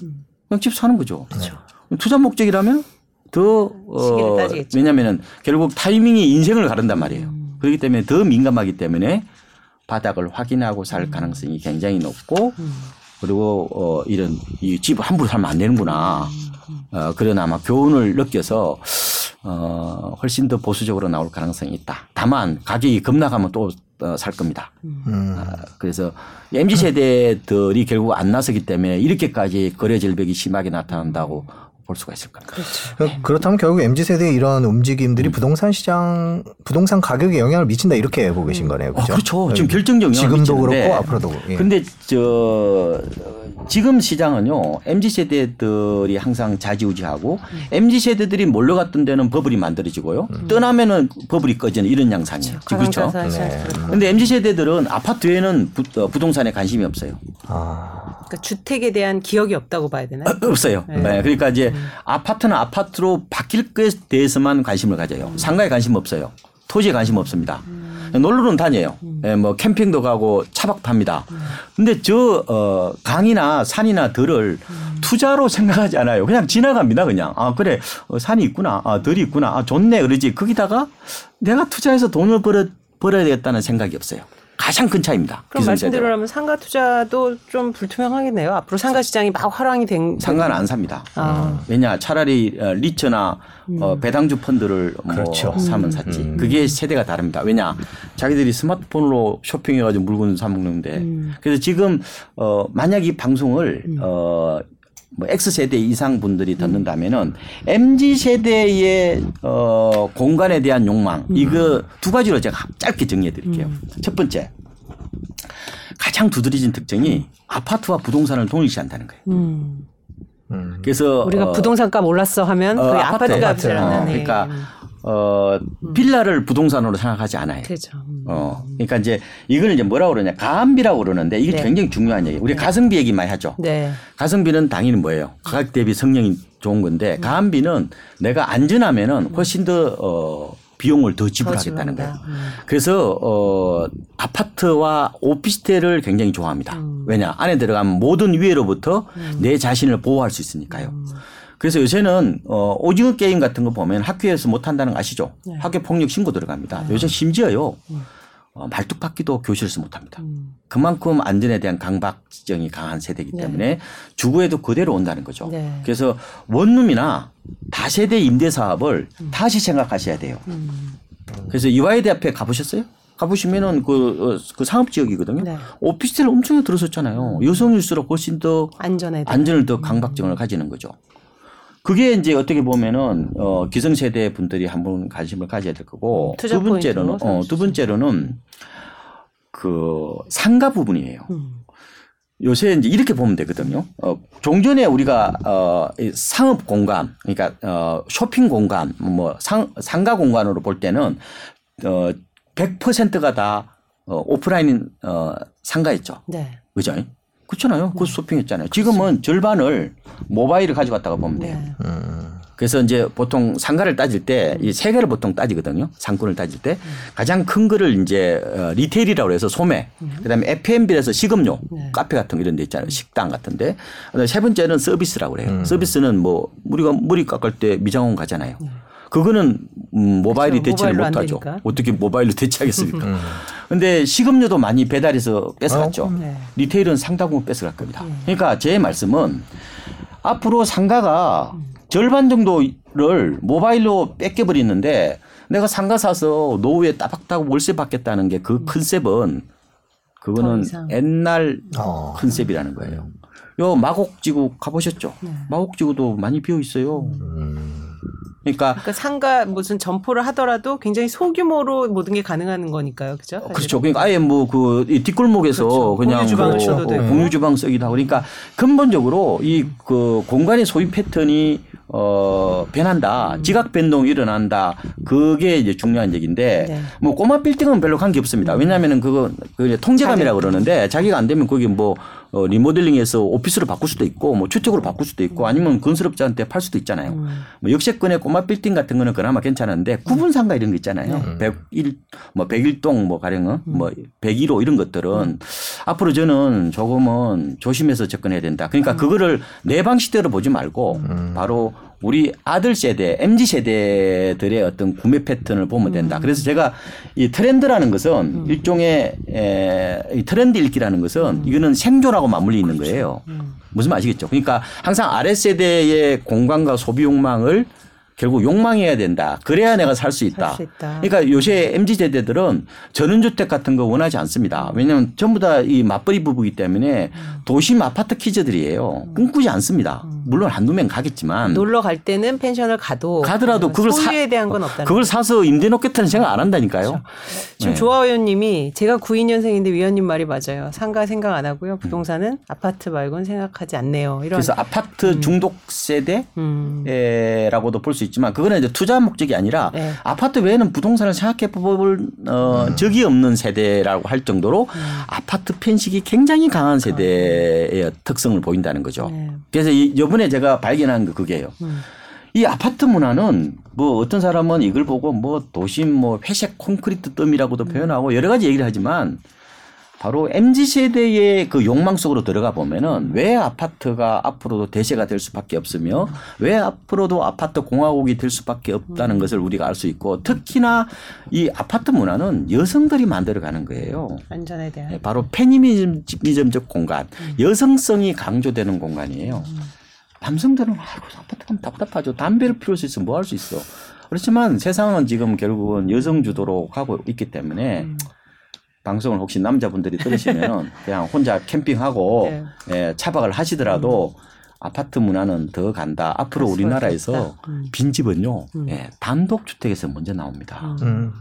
그냥 집 사는 거죠. 투자 목적이라면 더, 어. 왜냐면은 결국 타이밍이 인생을 가른단 말이에요. 그렇기 때문에 더 민감하기 때문에 바닥을 확인하고 살 가능성이 굉장히 높고 그리고 어 이런 이 집을 함부로 살면 안 되는구나. 어 그런 아마 교훈을 느껴서 어 훨씬 더 보수적으로 나올 가능성이 있다. 다만 가격이 급락하면 또 살 겁니다. 음. 아, 그래서 MZ 세대들이 결국 안 나서기 때문에 이렇게까지 거래 절벽이 심하게 나타난다고 볼 수가 있을 겁니다. 그렇죠. 그렇다면 결국 mz 세대의 이런 움직임들이 부동산 시장 부동산 가격에 영향을 미친다 이렇게 보고 계신 거네요. 어, 그렇죠? 그렇죠. 지금 결정적 영향을 지금도 미치는데. 그렇고 앞으로도 그렇고. 예. 근데 저 지금 시장은요 mz 세대들이 항상 좌지우지하고 mz 세대들이 몰려갔던 데는 버블이 만들어지고요 떠나면은 버블이 꺼지는 이런 양상이에요. 그렇죠. 네. 근데 mz 세대들은 아파트에는 부, 어, 부동산에 관심이 없어요. 아, 그러니까 주택에 대한 기억이 없다고 봐야 되나요? 어, 없어요. 네. 네, 그러니까 이제 아파트는 아파트로 바뀔 것에 대해서만 관심을 가져요. 상가에 관심 없어요. 토지에 관심 없습니다. 놀러는 다녀요. 예, 뭐 캠핑도 가고 차박 탑니다. 근데 저 어, 강이나 산이나 들을 투자로 생각하지 않아요. 그냥 지나갑니다. 그냥 아 그래 어, 산이 있구나, 아 들이 있구나, 아 좋네 그러지. 거기다가 내가 투자해서 돈을 벌어 벌어야 되겠다는 생각이 없어요. 가장 큰 차이입니다. 그럼. 말씀대로라면 상가 투자도 좀 불투명하겠네요. 앞으로 상가 시장이 막 화랑이 된 상가는 안 삽니다. 아. 왜냐 차라리 어, 리츠나 어, 배당주 펀드를 뭐 그렇죠. 사면 샀지. 그게 세대가 다릅니다. 왜냐 자기들이 스마트폰으로 쇼핑해가지고 물건 사 먹는데 그래서 지금 어, 만약 이 방송을 어, 뭐 X 세대 이상 분들이 듣는다면은 MZ 세대의 어, 공간에 대한 욕망 이거 두 가지로 제가 짧게 정리해 드릴게요. 첫 번째 가장 두드러진 특징이 아파트와 부동산을 동일시한다는 거예요. 음. 음. 그래서 우리가 어, 부동산 값 올랐어 하면 어, 그 아파트, 아파트 값이 아파트. 어, 올랐네. 그러니까 어 빌라를 부동산으로 생각하지 않아요. 그렇죠. 음. 어, 그러니까 이제 이걸 이제 뭐라고 그러냐 가성비라고 그러는데 이게 네. 굉장히 중요한 얘기예요. 우리 가성비 얘기 많이 하죠. 네. 가성비는 당연히 뭐예요? 가격 대비 성능이 좋은 건데 가성비는 내가 안전하면은 훨씬 더 어, 비용을 더 지불하겠다는 거예요. 음. 그래서 어 아파트와 오피스텔을 굉장히 좋아합니다. 음. 왜냐 안에 들어가면 모든 위해로부터 내 자신을 보호할 수 있으니까요. 음. 그래서 요새는 어 오징어 게임 같은 거 보면 학교에서 못 한다는 거 아시죠? 네. 학교 폭력 신고 들어갑니다. 요새 심지어요 어, 말뚝박기도 교실에서 못 합니다. 음. 그만큼 안전에 대한 강박증이 강한 세대이기 때문에 주거에도 그대로 온다는 거죠. 네. 그래서 원룸이나 다세대 임대 사업을 다시 생각하셔야 돼요. 음. 그래서 이화여대 앞에 가보셨어요? 가보시면은 그, 어, 그 상업 지역이거든요. 네. 오피스텔 엄청 들어섰잖아요. 여성일수록 훨씬 더 안전에. 안전을 더 강박증을 가지는 거죠. 그게 이제 어떻게 보면은 어 기성세대 분들이 한번 관심을 가져야 될 거고 음, 두 번째로는 어 두 번째로는 그 상가 부분이에요. 음. 요새 이제 이렇게 보면 되거든요. 어, 종전에 우리가 어, 이 상업 공간, 그러니까 어, 쇼핑 공간, 뭐 상, 상가 공간으로 볼 때는 어, 100%가 다 어, 오프라인 어, 상가였죠. 네. 그죠? 그렇잖아요. 그 쇼핑했잖아요. 지금은 절반을 모바일을 가져갔다가 보면 돼요. 네. 그래서 이제 보통 상가를 따질 때 이 세 개를 보통 따지거든요. 상권을 따질 때 가장 큰 거를 이제 어, 리테일이라고 해서 소매, 그다음에 F&B에서 식음료, 네. 카페 같은 거 이런 데 있잖아요. 식당 같은데. 세 번째는 서비스라고 그래요. 서비스는 뭐 우리가 머리 깎을 때 미장원 가잖아요. 그거는 음, 모바일이 그렇죠. 대체를 못 하죠. 되니까. 어떻게 모바일로 대체하겠습니까? 근데 식음료도 많이 배달해서 뺏어갔죠. 네. retail은 상당부 뺏어갈 겁니다. 그러니까 제 말씀은 앞으로 상가가 절반 정도를 모바일로 뺏겨버리는데 내가 상가 사서 노후에 따박따박 월세 받겠다는 게 그 컨셉은 더 그거는. 옛날 어. 컨셉이라는 거예요. 요 마곡지구 가보셨죠? 네. 마곡지구도 많이 비어 있어요. 그러니까 그러니까 상가 무슨 점포를 하더라도 굉장히 소규모로 모든 게 가능한 거니까요. 그죠? 그렇죠. 그러니까 아예 뭐 그 뒷골목에서 그렇죠. 그냥 공유 주방을 어, 되고. 공유 주방 쓰기도 하고 그러니까 근본적으로 이 그 공간의 소유 패턴이 어 변한다. 지각 변동이 일어난다. 그게 이제 중요한 얘기인데 네. 뭐 꼬마 빌딩은 별로 관계 없습니다. 왜냐하면은 그거 그 이제 통제감이라고 그러는데 자기가 안 되면 거기 뭐 어, 리모델링해서 오피스로 바꿀 수도 있고 뭐 주택으로 바꿀 수도 있고 아니면 건설업자한테 팔 수도 있잖아요. 음. 뭐 역세권의 꼬마 빌딩 같은 거는 그나마 괜찮은데 구분 상가 이런 거 있잖아요. 101, 뭐 101동 뭐 가령은 뭐 101호 이런 것들은 앞으로 저는 조금은 조심해서 접근해야 된다. 그러니까 그거를 내 방식대로 보지 말고 바로 우리 아들 세대, MZ 세대들의 어떤 구매 패턴을 보면 된다. 그래서 제가 이 트렌드라는 것은 일종의 에, 이 트렌드 읽기라는 것은 이거는 생존하고 맞물려 있는 거예요. 무슨 말 아시겠죠? 그러니까 항상 아래 세대의 공간과 소비 욕망을 결국 욕망해야 된다. 그래야 내가 살 수 있다. 살 수 있다. 그러니까 요새 MZ 세대들은 전원주택 같은 거 원하지 않습니다. 왜냐하면 전부 다 이 맞벌이 부부이기 때문에 도심 아파트 키즈들이에요. 꿈꾸지 않습니다. 물론 한두 명 가겠지만 놀러 갈 때는 펜션을 가도 가더라도 그걸 사- 소유에 대한 건 없다는 그걸 사서 임대 놓겠다는 생각 안 한다니까요. 그렇죠. 지금 네. 조아 의원님이 제가 92년생인데 위원님 말이 맞아요. 상가 생각 안 하고요. 부동산은 아파트 말고는 생각하지 않네요. 이런 그래서 아파트 중독 음. 세대라고도 볼 수 있 지만 그거는 이제 투자 목적이 아니라 네. 아파트 외에는 부동산을 생각해 볼 어, 적이 없는 세대라고 할 정도로 음. 아파트 편식이 굉장히 강한 세대의 특성을 보인다는 거죠. 네. 그래서 이, 이번에 제가 발견한 거 그게요. 음. 이 아파트 문화는 뭐 어떤 사람은 이걸 보고 뭐 도심 뭐 회색 콘크리트 뜸이라고도 표현하고 여러 가지 얘기를 하지만 바로 MZ 세대의 그 욕망 속으로 들어가 보면은 왜 아파트가 앞으로도 대세가 될 수밖에 없으며 왜 앞으로도 아파트 공화국이 될 수밖에 없다는 것을 우리가 알 수 있고 특히나 이 아파트 문화는 여성들이 만들어가는 거예요. 안전에 대한 네, 바로 페미니즘적 공간, 여성성이 강조되는 공간이에요. 남성들은 아이고 아파트 가면 답답하죠. 담배를 피울 수 있어 뭐 할 수 있어. 그렇지만 세상은 지금 결국은 여성 주도로 가고 있기 때문에 방송을 혹시 남자분들이 들으시면 그냥 혼자 캠핑하고 네. 예, 차박을 하시더라도 아파트 문화는 더 간다. 앞으로 우리나라에서. 음. 빈집은요, 음. 예, 단독 주택에서 먼저 나옵니다. 음.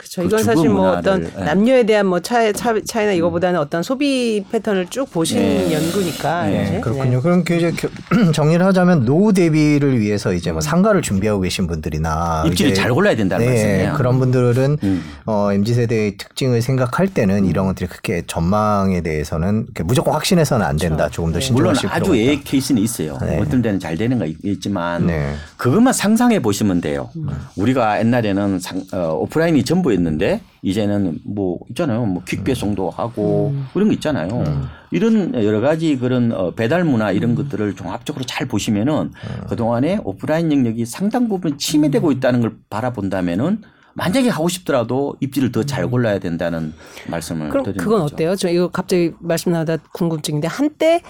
그렇죠. 그 이건 주거 사실 뭐 문화를, 어떤 예. 남녀에 대한 뭐 차이 차, 차이나 이거보다는 어떤 소비 패턴을 쭉 보신 예. 연구니까 예, 이제. 그렇군요. 그럼 그 이제 겨- 정리를 하자면 노후 대비를 위해서 이제 뭐 상가를 준비하고 계신 분들이나 입지를 이제 잘 골라야 된다는 네, 말씀이에요. 그런 분들은 음. 어, MZ 세대의 특징을 생각할 때는 이런 것들이 그렇게 전망에 대해서는 무조건 확신해서는 안 된다. 조금 더 네. 물론 신중하실 아주 필요가 있다. 예외 케이스는 있어요. 네. 어떤 데는 잘 되는 거 있- 있지만 네. 그것만 상상해 보시면 돼요. 우리가 옛날에는 상, 어, 오프라인이 전부 였는데 이제는 뭐 있잖아요. 뭐 퀵배송도 하고 그런 거 있잖아요. 이런 여러 가지 그런 어, 배달 문화 이런 것들을 종합적으로 잘 보시면은 그동안에 오프라인 영역이 상당 부분 침해되고 있다는 걸 바라본다면은 만약에 하고 싶더라도 입지를 더 잘 골라야 된다는 말씀을 그럼 드리는 그건 거죠. 어때요? 저 이거 갑자기 말씀 나다 궁금증인데 한때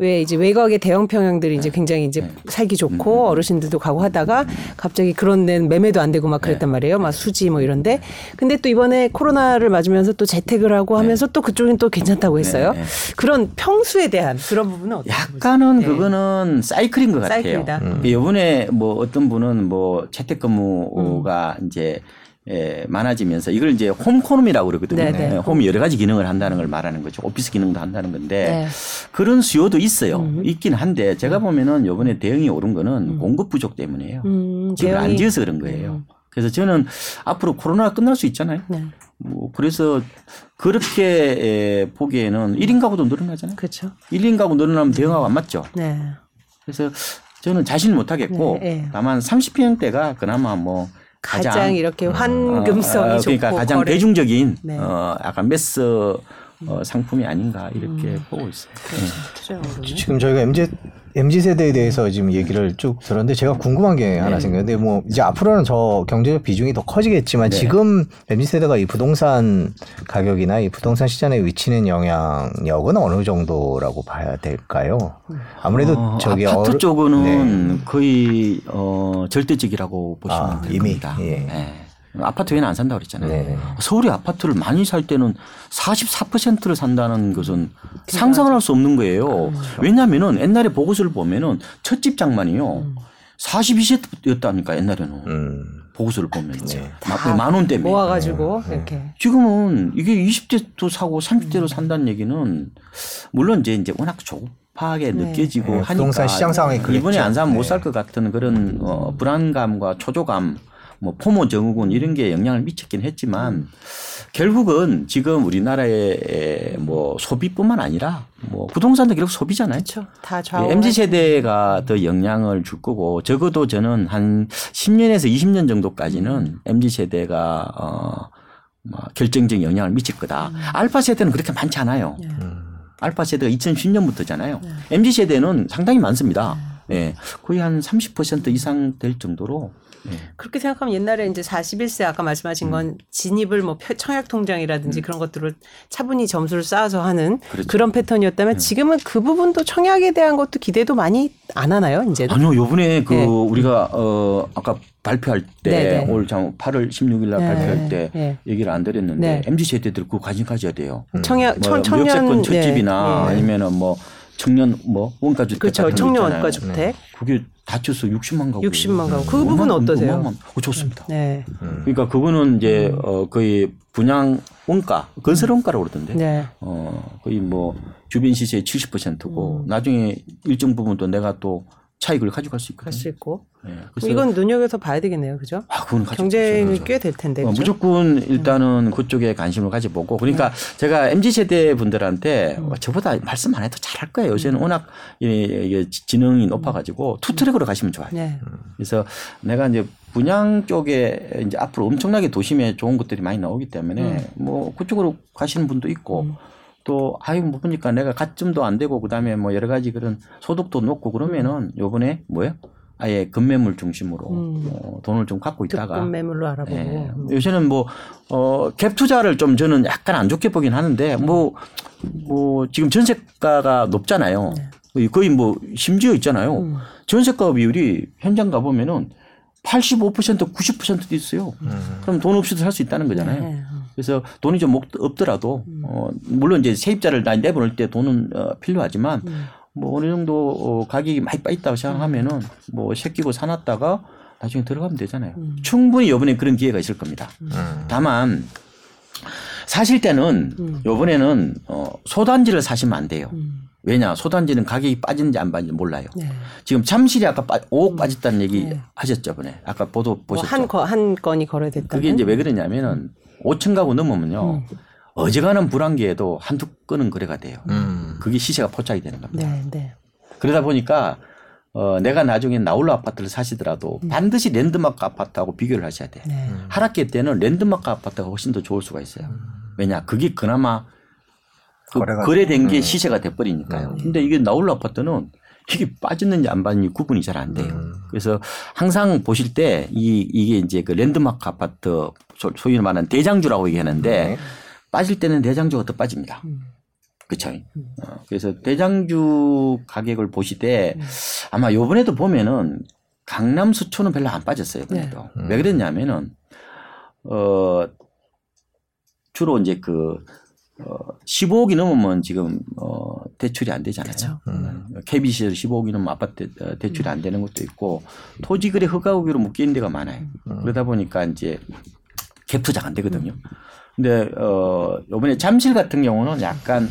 왜 이제 외곽의 대형 평형들이 이제 굉장히 이제 네. 살기 음, 좋고 어르신들도 가고 하다가 갑자기 그런 데는 매매도 안 되고 막 네. 그랬단 말이에요. 막 수지 뭐 이런데. 근데 또 이번에 코로나를 맞으면서 또 재택을 하고 하면서 또 그쪽은 또 괜찮다고 했어요. 네, 네. 그런 평수에 대한 그런 부분은 어떻게 약간은 네. 그거는 사이클인 것 같아요. 사이클이다. 음. 이번에 뭐 어떤 분은 뭐 재택근무가 이제 예, 많아지면서 이걸 이제 홈코놈이라고 그러거든요. 네, 네. 예, 홈이 여러 가지 기능을 한다는 걸 말하는 거죠. 오피스 기능도 한다는 건데 네. 음. 그런 수요도 있어요. 있긴 한데 제가 보면은 이번에 대응이 오른 거는 공급 부족 때문이에요. 음, 집을 안 지어서 그런 거예요. 그래서 저는 앞으로 코로나가 끝날 수 있잖아요. 네. 뭐 그래서 그렇게 에, 보기에는 1인 가구도 늘어나잖아요. 그렇죠. 1인 가구 늘어나면 대응하고 안 맞죠. 네. 그래서 저는 자신을 못 하겠고 네, 네. 다만 30평대가 그나마 뭐 가장, 가장, 이렇게 어, 환금성이 어, 좋고 그러니까 가장 거래- 대중적인 네. 어 약간 매스 어, 상품이 아닌가 이렇게 음. 보고 있어요. 투자용으로는. 지금 저희가 MZ MZ 세대에 대해서 지금 얘기를 쭉 들었는데 제가 궁금한 게 하나 네. 생겼는데 뭐 이제 앞으로는 저 경제적 비중이 더 커지겠지만 네. 지금 MZ 세대가 이 부동산 가격이나 이 부동산 시장에 위치는 영향력은 어느 정도라고 봐야 될까요? 아무래도 어, 저기 아파트 어르- 쪽은 네. 거의 어, 절대적이라고 보시면 아? 겁니다. 예. 예. 아파트 외에는 안 산다고 그랬잖아요. 네네. 서울에 아파트를 많이 살 때는 44%를 산다는 것은 상상을 할 수 없는 거예요. 왜냐하면은 옛날에 보고서를 보면은 첫집 장만이요. 42세였다니까 옛날에는 음. 보고서를 보면 네. 만, 만원 때문에. 모아가지고 이렇게. 지금은 이게 20대도 사고 30대로 산다는 얘기는 물론 이제 이제 워낙 조급하게 네. 느껴지고 네, 하니까 부동산 시장 상황이 이번에. 안 사면 못살 네. 것 같은 그런 어, 불안감과 초조감, 뭐 포모 증후군 이런 게 영향을 미쳤긴 했지만 결국은 지금 우리나라의 뭐 소비뿐만 아니라 뭐 부동산도 결국 소비잖아요. 그렇죠. 다 좌우. MZ 세대가 더 영향을 줄 거고 적어도 저는 한 10년에서 20년 정도까지는 MZ 세대가 어, 뭐 결정적인 영향을 미칠 거다. 알파 세대는 그렇게 많지 않아요. 알파 세대가 2010년부터잖아요. MZ 세대는 상당히 많습니다. 예. 거의 한 30% 이상 될 정도로 네. 그렇게 생각하면 옛날에 이제 41세 아까 말씀하신 건 진입을 뭐 청약 통장이라든지 음. 그런 것들을 차분히 점수를 쌓아서 하는 그렇죠. 그런 패턴이었다면 네. 지금은 그 부분도 청약에 대한 것도 기대도 많이 안 하나요? 이제 아니요, 요번에 그 네. 우리가 어 아까 발표할 때 네, 네. 올 8월 16일 날 네, 발표할 때 네. 얘기를 안 드렸는데 네. MZ 세대들 그거 관심 가져야 돼요. 청약 뭐 청, 청년 무역세권 첫집이나 네, 네. 아니면은 뭐 청년 뭐 원가 주택 그렇죠. 청년 있잖아요. 원가 주택. 그게 다쳐서 60만 가구. 60만 가구. 그 부분은 어떠세요? 어, 좋습니다. 네. 그러니까 그거는 이제 어 거의 분양 원가, 건설 원가라고 그러던데. 네. 어 거의 뭐 주변 시세의 70%고 음. 나중에 일정 부분 또 내가 또 차익을 가져갈 수 있거든요. 할 수 있고. 네, 이건 눈여겨서 봐야 되겠네요. 그죠? 아, 그건 경쟁이. 꽤 될 텐데. 어? 무조건 일단은 그쪽에 관심을 가져보고 그러니까 제가 mz 세대 분들한테 음. 어, 저보다 말씀 안 해도 잘할 거예요. 요새는 워낙 이- 이게 지능이 높아가지고 투트랙으로 가시면 좋아요. 네. 그래서 내가 이제 분양 쪽에 이제 앞으로 엄청나게 도심에 좋은 것들이 많이 나오기 때문에 음. 뭐 그쪽으로 가시는 분도 있고 또 아유 뭐 보니까 내가 가점도 안 되고 그다음에 뭐 여러 가지 그런 소득도 높고 그러면은 요번에 뭐예요? 아예 금매물 중심으로 음. 어, 돈을 좀 갖고 있다가 특권 매물로 알아보고. 예. 음. 요새는 뭐, 어, 갭 투자를 좀 저는 약간 안 좋게 보긴 하는데, 뭐, 뭐, 지금 전세가가 높잖아요. 거의 뭐, 심지어 있잖아요. 네. 음. 전세가 비율이 현장 가 보면은 85% 90%도 있어요. 그럼 돈 없이도 살 수 있다는 거잖아요. 네. 그래서 돈이 좀 없- 없더라도, 음. 어, 물론 이제 세입자를 나 내보낼 때 돈은 어, 필요하지만, 음. 뭐 어느 정도 어, 가격이 많이 빠있다고 생각하면은 뭐 새끼고 사놨다가 나중에 들어가면 되잖아요. 음. 충분히 이번에 그런 기회가 있을 겁니다. 다만 사실 때는 음. 이번에는 어, 소단지를 사시면 안 돼요. 음. 왜냐 소단지는 가격이 빠진지 안 빠진지 몰라요. 네. 지금 잠실이 아까 빠, 5억 빠졌다는 얘기 네. 하셨죠, 번에 아까 보도 보셨죠. 뭐 한 거, 한 건이 거래됐다. 그게 이제 왜 그러냐면은 5천 가구 넘으면요. 음. 어지간한 불황기에도 한두 건은 거래가 돼요. 음. 그게 시세가 포착이 되는 겁니다. 네, 네. 그러다 보니까 어, 내가 나중에 나홀로 아파트를 사시더라도 반드시 랜드마크 아파트하고 비교를 하셔야 돼요. 네. 하락기 때는 랜드마크 아파트가 훨씬 더 좋을 수가 있어요. 왜냐, 그게 그나마 그 거래가- 거래된 게 음. 시세가 돼버리니까요. 근데 이게 나홀로 아파트는 이게 빠졌는지 안 빠졌는지 구분이 잘 안 돼요. 음. 그래서 항상 보실 때 이, 이게 이제 그 랜드마크 아파트 소- 소위 말하는 대장주라고 얘기하는데 네. 빠질 때는 대장주가 더 빠집니다. 음. 그쵸. 어, 그래서 대장주 가격을 보시되 아마 요번에도 보면은 강남 수초는 별로 안 빠졌어요. 그래도. 네. 왜 그랬냐면은, 어, 주로 이제 그, 어, 15억이 넘으면 지금, 어, 대출이 안 되잖아요. 그렇죠. 음. KBC에서 15억이 넘으면 아파트 어, 대출이 안 되는 것도 있고, 토지 거래 허가후기로 묶이는 데가 많아요. 그러다 보니까 이제 갭 투자가 안 되거든요. 근데 어 요번에 잠실 같은 경우는 약간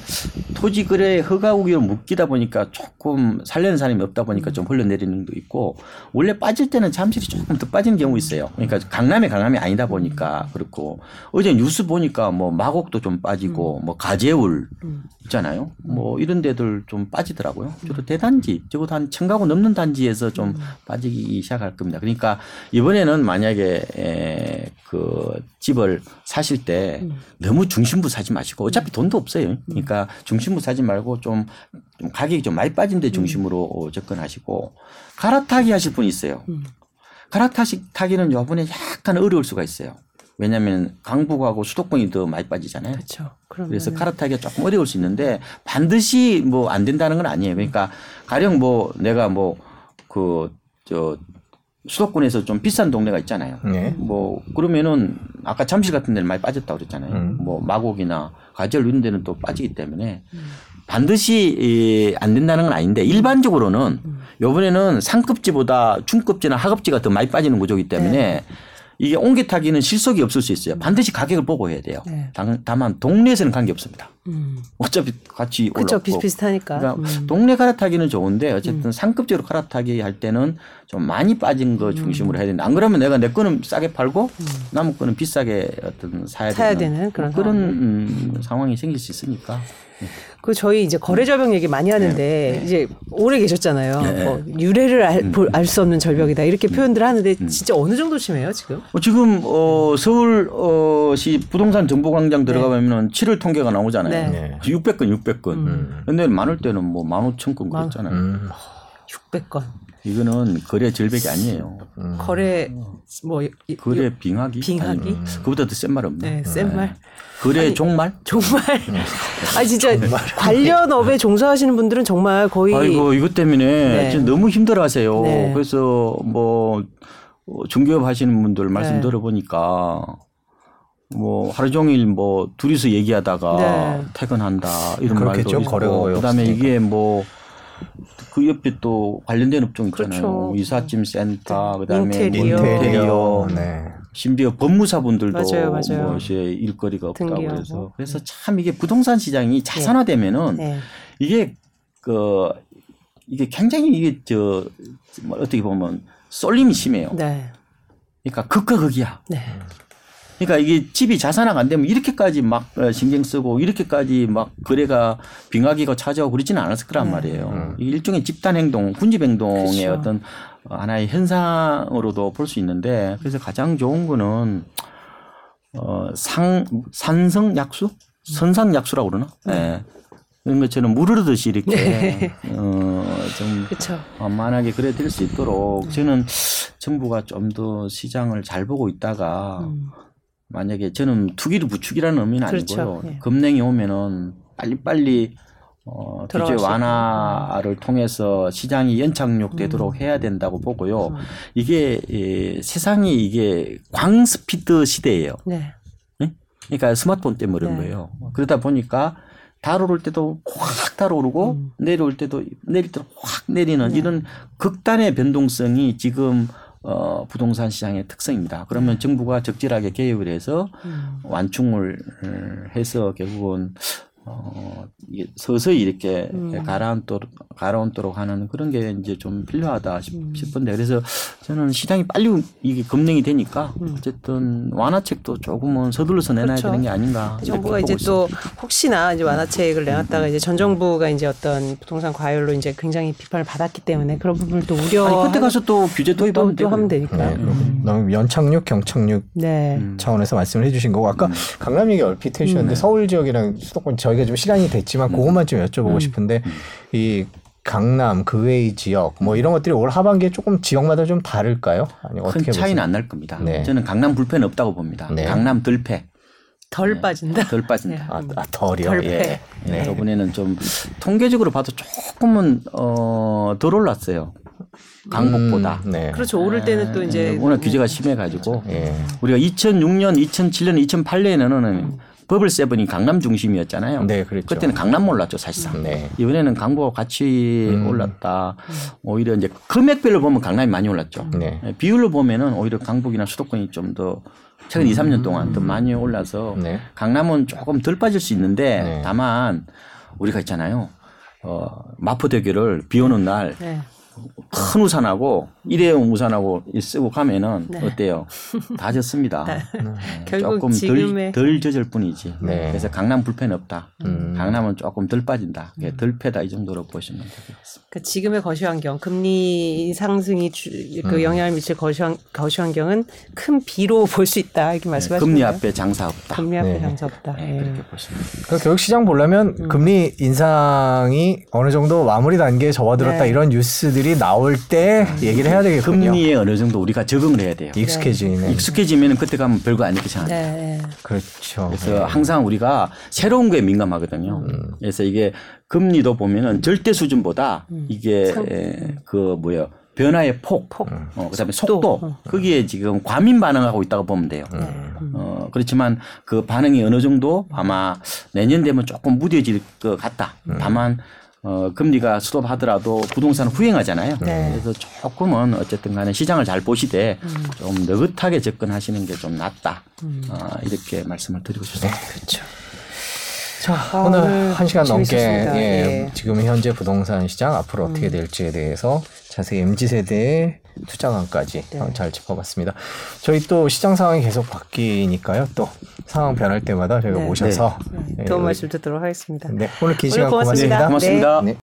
토지 거래 허가 후기로 묶이다 보니까 조금 살려는 사람이 없다 보니까 좀 흘러내리는 것도 있고 원래 빠질 때는 잠실이 조금 더 빠지는 경우 있어요. 그러니까 강남이 강남이 아니다 보니까 그렇고 어제 뉴스 보니까 뭐 마곡도 좀 빠지고 뭐 가재울 있잖아요. 뭐 이런 데들 좀 빠지더라고요. 주로 대단지 적어도 한 천가구 넘는 단지에서 좀 빠지기 시작할 겁니다. 그러니까 이번에는 만약에 에, 그 집을 사실 때 너무 중심부 사지 마시고 어차피 돈도 없어요. 그러니까 중심부 사지 말고 좀, 좀 가격이 좀 많이 빠진 데 중심으로 어, 접근하시고 갈아타기 하실 분이 있어요. 갈아타기는 요번에 약간 어려울 수가 있어요. 왜냐하면 강북하고 수도권이 더 많이 빠지잖아요. 그렇죠. 그래서 갈아타기가 조금 어려울 수 있는데 반드시 뭐 안 된다는 건 아니에요. 그러니까 가령 뭐 내가 뭐 그 저 수도권에서 좀 비싼 동네가 있잖아요. 네. 뭐 그러면은 아까 잠실 같은 데는 많이 빠졌다고 그랬잖아요. 음. 뭐 마곡이나 가절 이런 데는 또 빠지기 때문에 반드시 이, 안 된다는 건 아닌데 일반적으로는 요번에는 상급지보다 중급지나 하급지가 더 많이 빠지는 구조이기 때문에 이게 옮겨 타기는 실속이 없을 수 있어요. 반드시 가격을 보고 해야 돼요. 네. 당- 다만 동네에서는 관계 없습니다. 음. 어차피 같이 그렇죠. 비슷비슷하니까. 그러니까 음. 동네 갈아타기는 좋은데 어쨌든 상급적으로 갈아타기 할 때는 좀 많이 빠진 음. 거 중심으로 해야 되는데 안 그러면 내가 내 거는 싸게 팔고 남은 거는 비싸게 어떤 사야, 사야 되는, 되는 그런 그런 상황. 음, 상황이 생길 수 있으니까. 그 저희 이제 거래 절벽 얘기 많이 하는데 이제 오래 계셨잖아요. 네. 뭐 유래를 알수 없는 절벽이다 이렇게 표현들 하는데 음. 진짜 어느 정도 심해요 지금? 어, 지금 어, 서울시 부동산 정보광장 들어가면은 7월 통계가 나오잖아요. 네. 네. 600건, 600건. 음. 근데 많을 때는 뭐 15,000건 만- 그랬잖아요. 음. 600건. 이거는 거래 절벽이 아니에요. 음. 거래 뭐 이- 거래 빙하기? 빙하기? 아니, 그보다 더 센 말 없네. 네, 센 말. 거래 아니, 종말? 정말. 아 진짜 관련 업에 종사하시는 분들은 정말 거의 아이고 이것 때문에 네. 진짜 너무 힘들어하세요. 네. 그래서 뭐 어, 중개업 하시는 분들 말씀 네. 들어보니까 뭐 하루 종일 뭐 둘이서 얘기하다가 네. 퇴근한다 이런 그렇겠죠. 말도 있고 그다음에 없으니까. 이게 뭐 그 옆에 또 관련된 업종 있잖아요. 그렇죠. 이삿짐 센터 그다음에 인테리어. 뭐 인테리어 네. 심지어 법무사분들도 맞아요, 맞아요. 뭐 이제 일거리가 없다고 등기하고. 그래서 그래서 참 이게 부동산 시장이 자산화되면은 네. 이게 그 이게 굉장히 이게 저뭐 어떻게 보면 쏠림이 심해요. 네. 그러니까 극과 극이야. 네. 그러니까 이게 집이 자산화가 안 되면 이렇게까지 막 어, 신경 쓰고 이렇게까지 막 거래가 빙하기가 찾아오고 그러지는 않았을 거란 말이에요. 이게 일종의 집단 행동, 군집 행동의 네. 그렇죠. 어떤 하나의 현상으로도 볼 수 있는데 그래서 가장 좋은 거는 어, 상, 산성약수? 선상약수라고 그러나? 예. 그런 것처럼 무르르듯이 이렇게 네. 어, 좀 그렇죠. 만만하게 그래 될 수 있도록 저는 정부가 좀 더 시장을 잘 보고 있다가 음. 만약에 저는 투기를 부추기라는 의미는 그렇죠. 아니고요. 예. 금냉이 오면은 빨리빨리 어, 규제 완화를 통해서 시장이 연착륙되도록 음. 해야 된다고 보고요. 이게 예, 세상이 이게 광 스피드 시대예요. 네. 그러니까 스마트폰 때문에 그런 네. 거예요. 그러다 보니까 달오를 때도 확 달오르고 음. 내려올 때도 내릴 때도 확 내리는 네. 이런 극단의 변동성이 지금 어, 부동산 시장의 특성입니다. 그러면 정부가 적절하게 개혁을 해서 음. 완충을 어, 해서 결국은 어, 이게 서서히 이렇게 음. 가라앉도록, 가라앉도록 하는 그런 게 이제 좀 필요하다 싶, 음. 싶은데 그래서 저는 시장이 빨리 이게 급냉이 되니까 음. 어쨌든 완화책도 조금은 서둘러서 내놔야 그렇죠. 되는 게 아닌가. 정부가 이제 또 혹시나 이제 완화책을 내놨다가 이제 전 정부가 이제 어떤 부동산 과열로 이제 굉장히 비판을 받았기 때문에 그런 부분을 또 우려. 있습니다. 아니, 그때 가서 또 규제 또, 도입하면 또 하면 되고요. 되니까. 네. 너무 연착륙, 경착륙 네. 음. 차원에서 말씀을 해주신 거고 아까 강남 얘기 얼핏 해주셨는데 서울 지역이랑 수도권 저희 가 좀 시간이 됐지만 그것만 좀 여쭤보고 음. 싶은데 이 강남 그 외의 지역 뭐 이런 것들이 올 하반기에 조금 지역마다 좀 다를까요? 아니 큰 어떻게 차이는 보세요? 안날 겁니다. 네. 저는 강남 불패는 없다고 봅니다. 네. 강남 덜패 덜 빠진다. 덜 빠진다. 아, 아 덜이요. 덜 예. 패. 네. 저번에는 좀 통계적으로 봐도 조금은 어, 덜 올랐어요. 강북보다. 음, 네. 그렇죠. 오를 때는 또 이제 네, 워낙 규제가 심해가지고 예. 우리가 2006년, 2007년, 2008년에는 버블 세븐이 강남 중심이었잖아요. 네, 그랬죠. 그때는 강남 몰랐죠, 사실상. 네. 이번에는 강북과 같이 음. 올랐다. 오히려 이제 금액별로 보면 강남이 많이 올랐죠. 네. 예, 비율로 보면은 오히려 강북이나 수도권이 좀 더 최근 2, 3년 동안 더 많이 올라서 음. 네. 강남은 조금 덜 빠질 수 있는데 네. 다만 우리가 있잖아요. 어, 마포대교를 비 오는 날 네. 큰 우산하고 일회용 우산하고 쓰고 가면은 네. 어때요? 다 졌습니다. 네. 네, 결국 조금 덜, 덜 젖을 뿐이지. 네. 그래서 강남 불패는 없다. 음. 강남은 조금 덜 빠진다. 그게 덜 패다 이 정도로 보시면 되겠습니다. 그 지금의 거시 환경, 금리 상승이 주, 그 음. 영향을 미칠 거시, 환, 거시 환경은 큰 비로 볼 수 있다 이렇게 말씀하시는 금리? 앞에 장사 없다. 금리 앞에 네. 장사 없다. 네, 예. 그렇게 보시면 됩니다. 그러니까 결국 시장 보려면 음. 금리 인상이 어느 정도 마무리 단계에 접어들었다 네. 이런 뉴스들이 나올 때 얘기를 해야 되겠군요. 금리에 어느 정도 우리가 적응을 해야 돼요. 익숙해지는. 익숙해지면 그때 가면 별거 아니게 생각합니다. 네. 그렇죠. 그래서 항상 우리가 새로운 거에 민감하거든요. 음. 그래서 이게 금리도 보면은 절대 수준보다 음. 이게 에, 그 뭐야 변화의 폭, 음. 어, 그다음에 속도. 속도, 어. 거기에 지금 과민 반응하고 있다고 보면 돼요. 네. 음. 어, 그렇지만 그 반응이 어느 정도 아마 내년 되면 조금 무뎌질 것 같다. 음. 다만 어, 금리가 스톱하더라도 부동산은 후행하잖아요. 네. 그래서 조금은 어쨌든 간에 시장을 잘 보시되 음. 좀 느긋하게 접근하시는 게 좀 낫다. 어, 이렇게 말씀을 드리고 싶습니다. 그렇죠. 자, 아, 오늘 한 시간 넘게. 예, 예. 음. 지금 현재 부동산 시장 앞으로 어떻게 될지에 대해서 자세히 MZ 세대의 투자관까지 네. 잘 짚어봤습니다. 저희 또 시장 상황이 계속 바뀌니까요. 또 상황 변할 때마다 저희가 네. 모셔서 네. 예, 도움 말씀 듣도록 하겠습니다. 네, 오늘 긴 오늘 시간 고맙습니다. 고맙습니다. 고맙습니다. 네.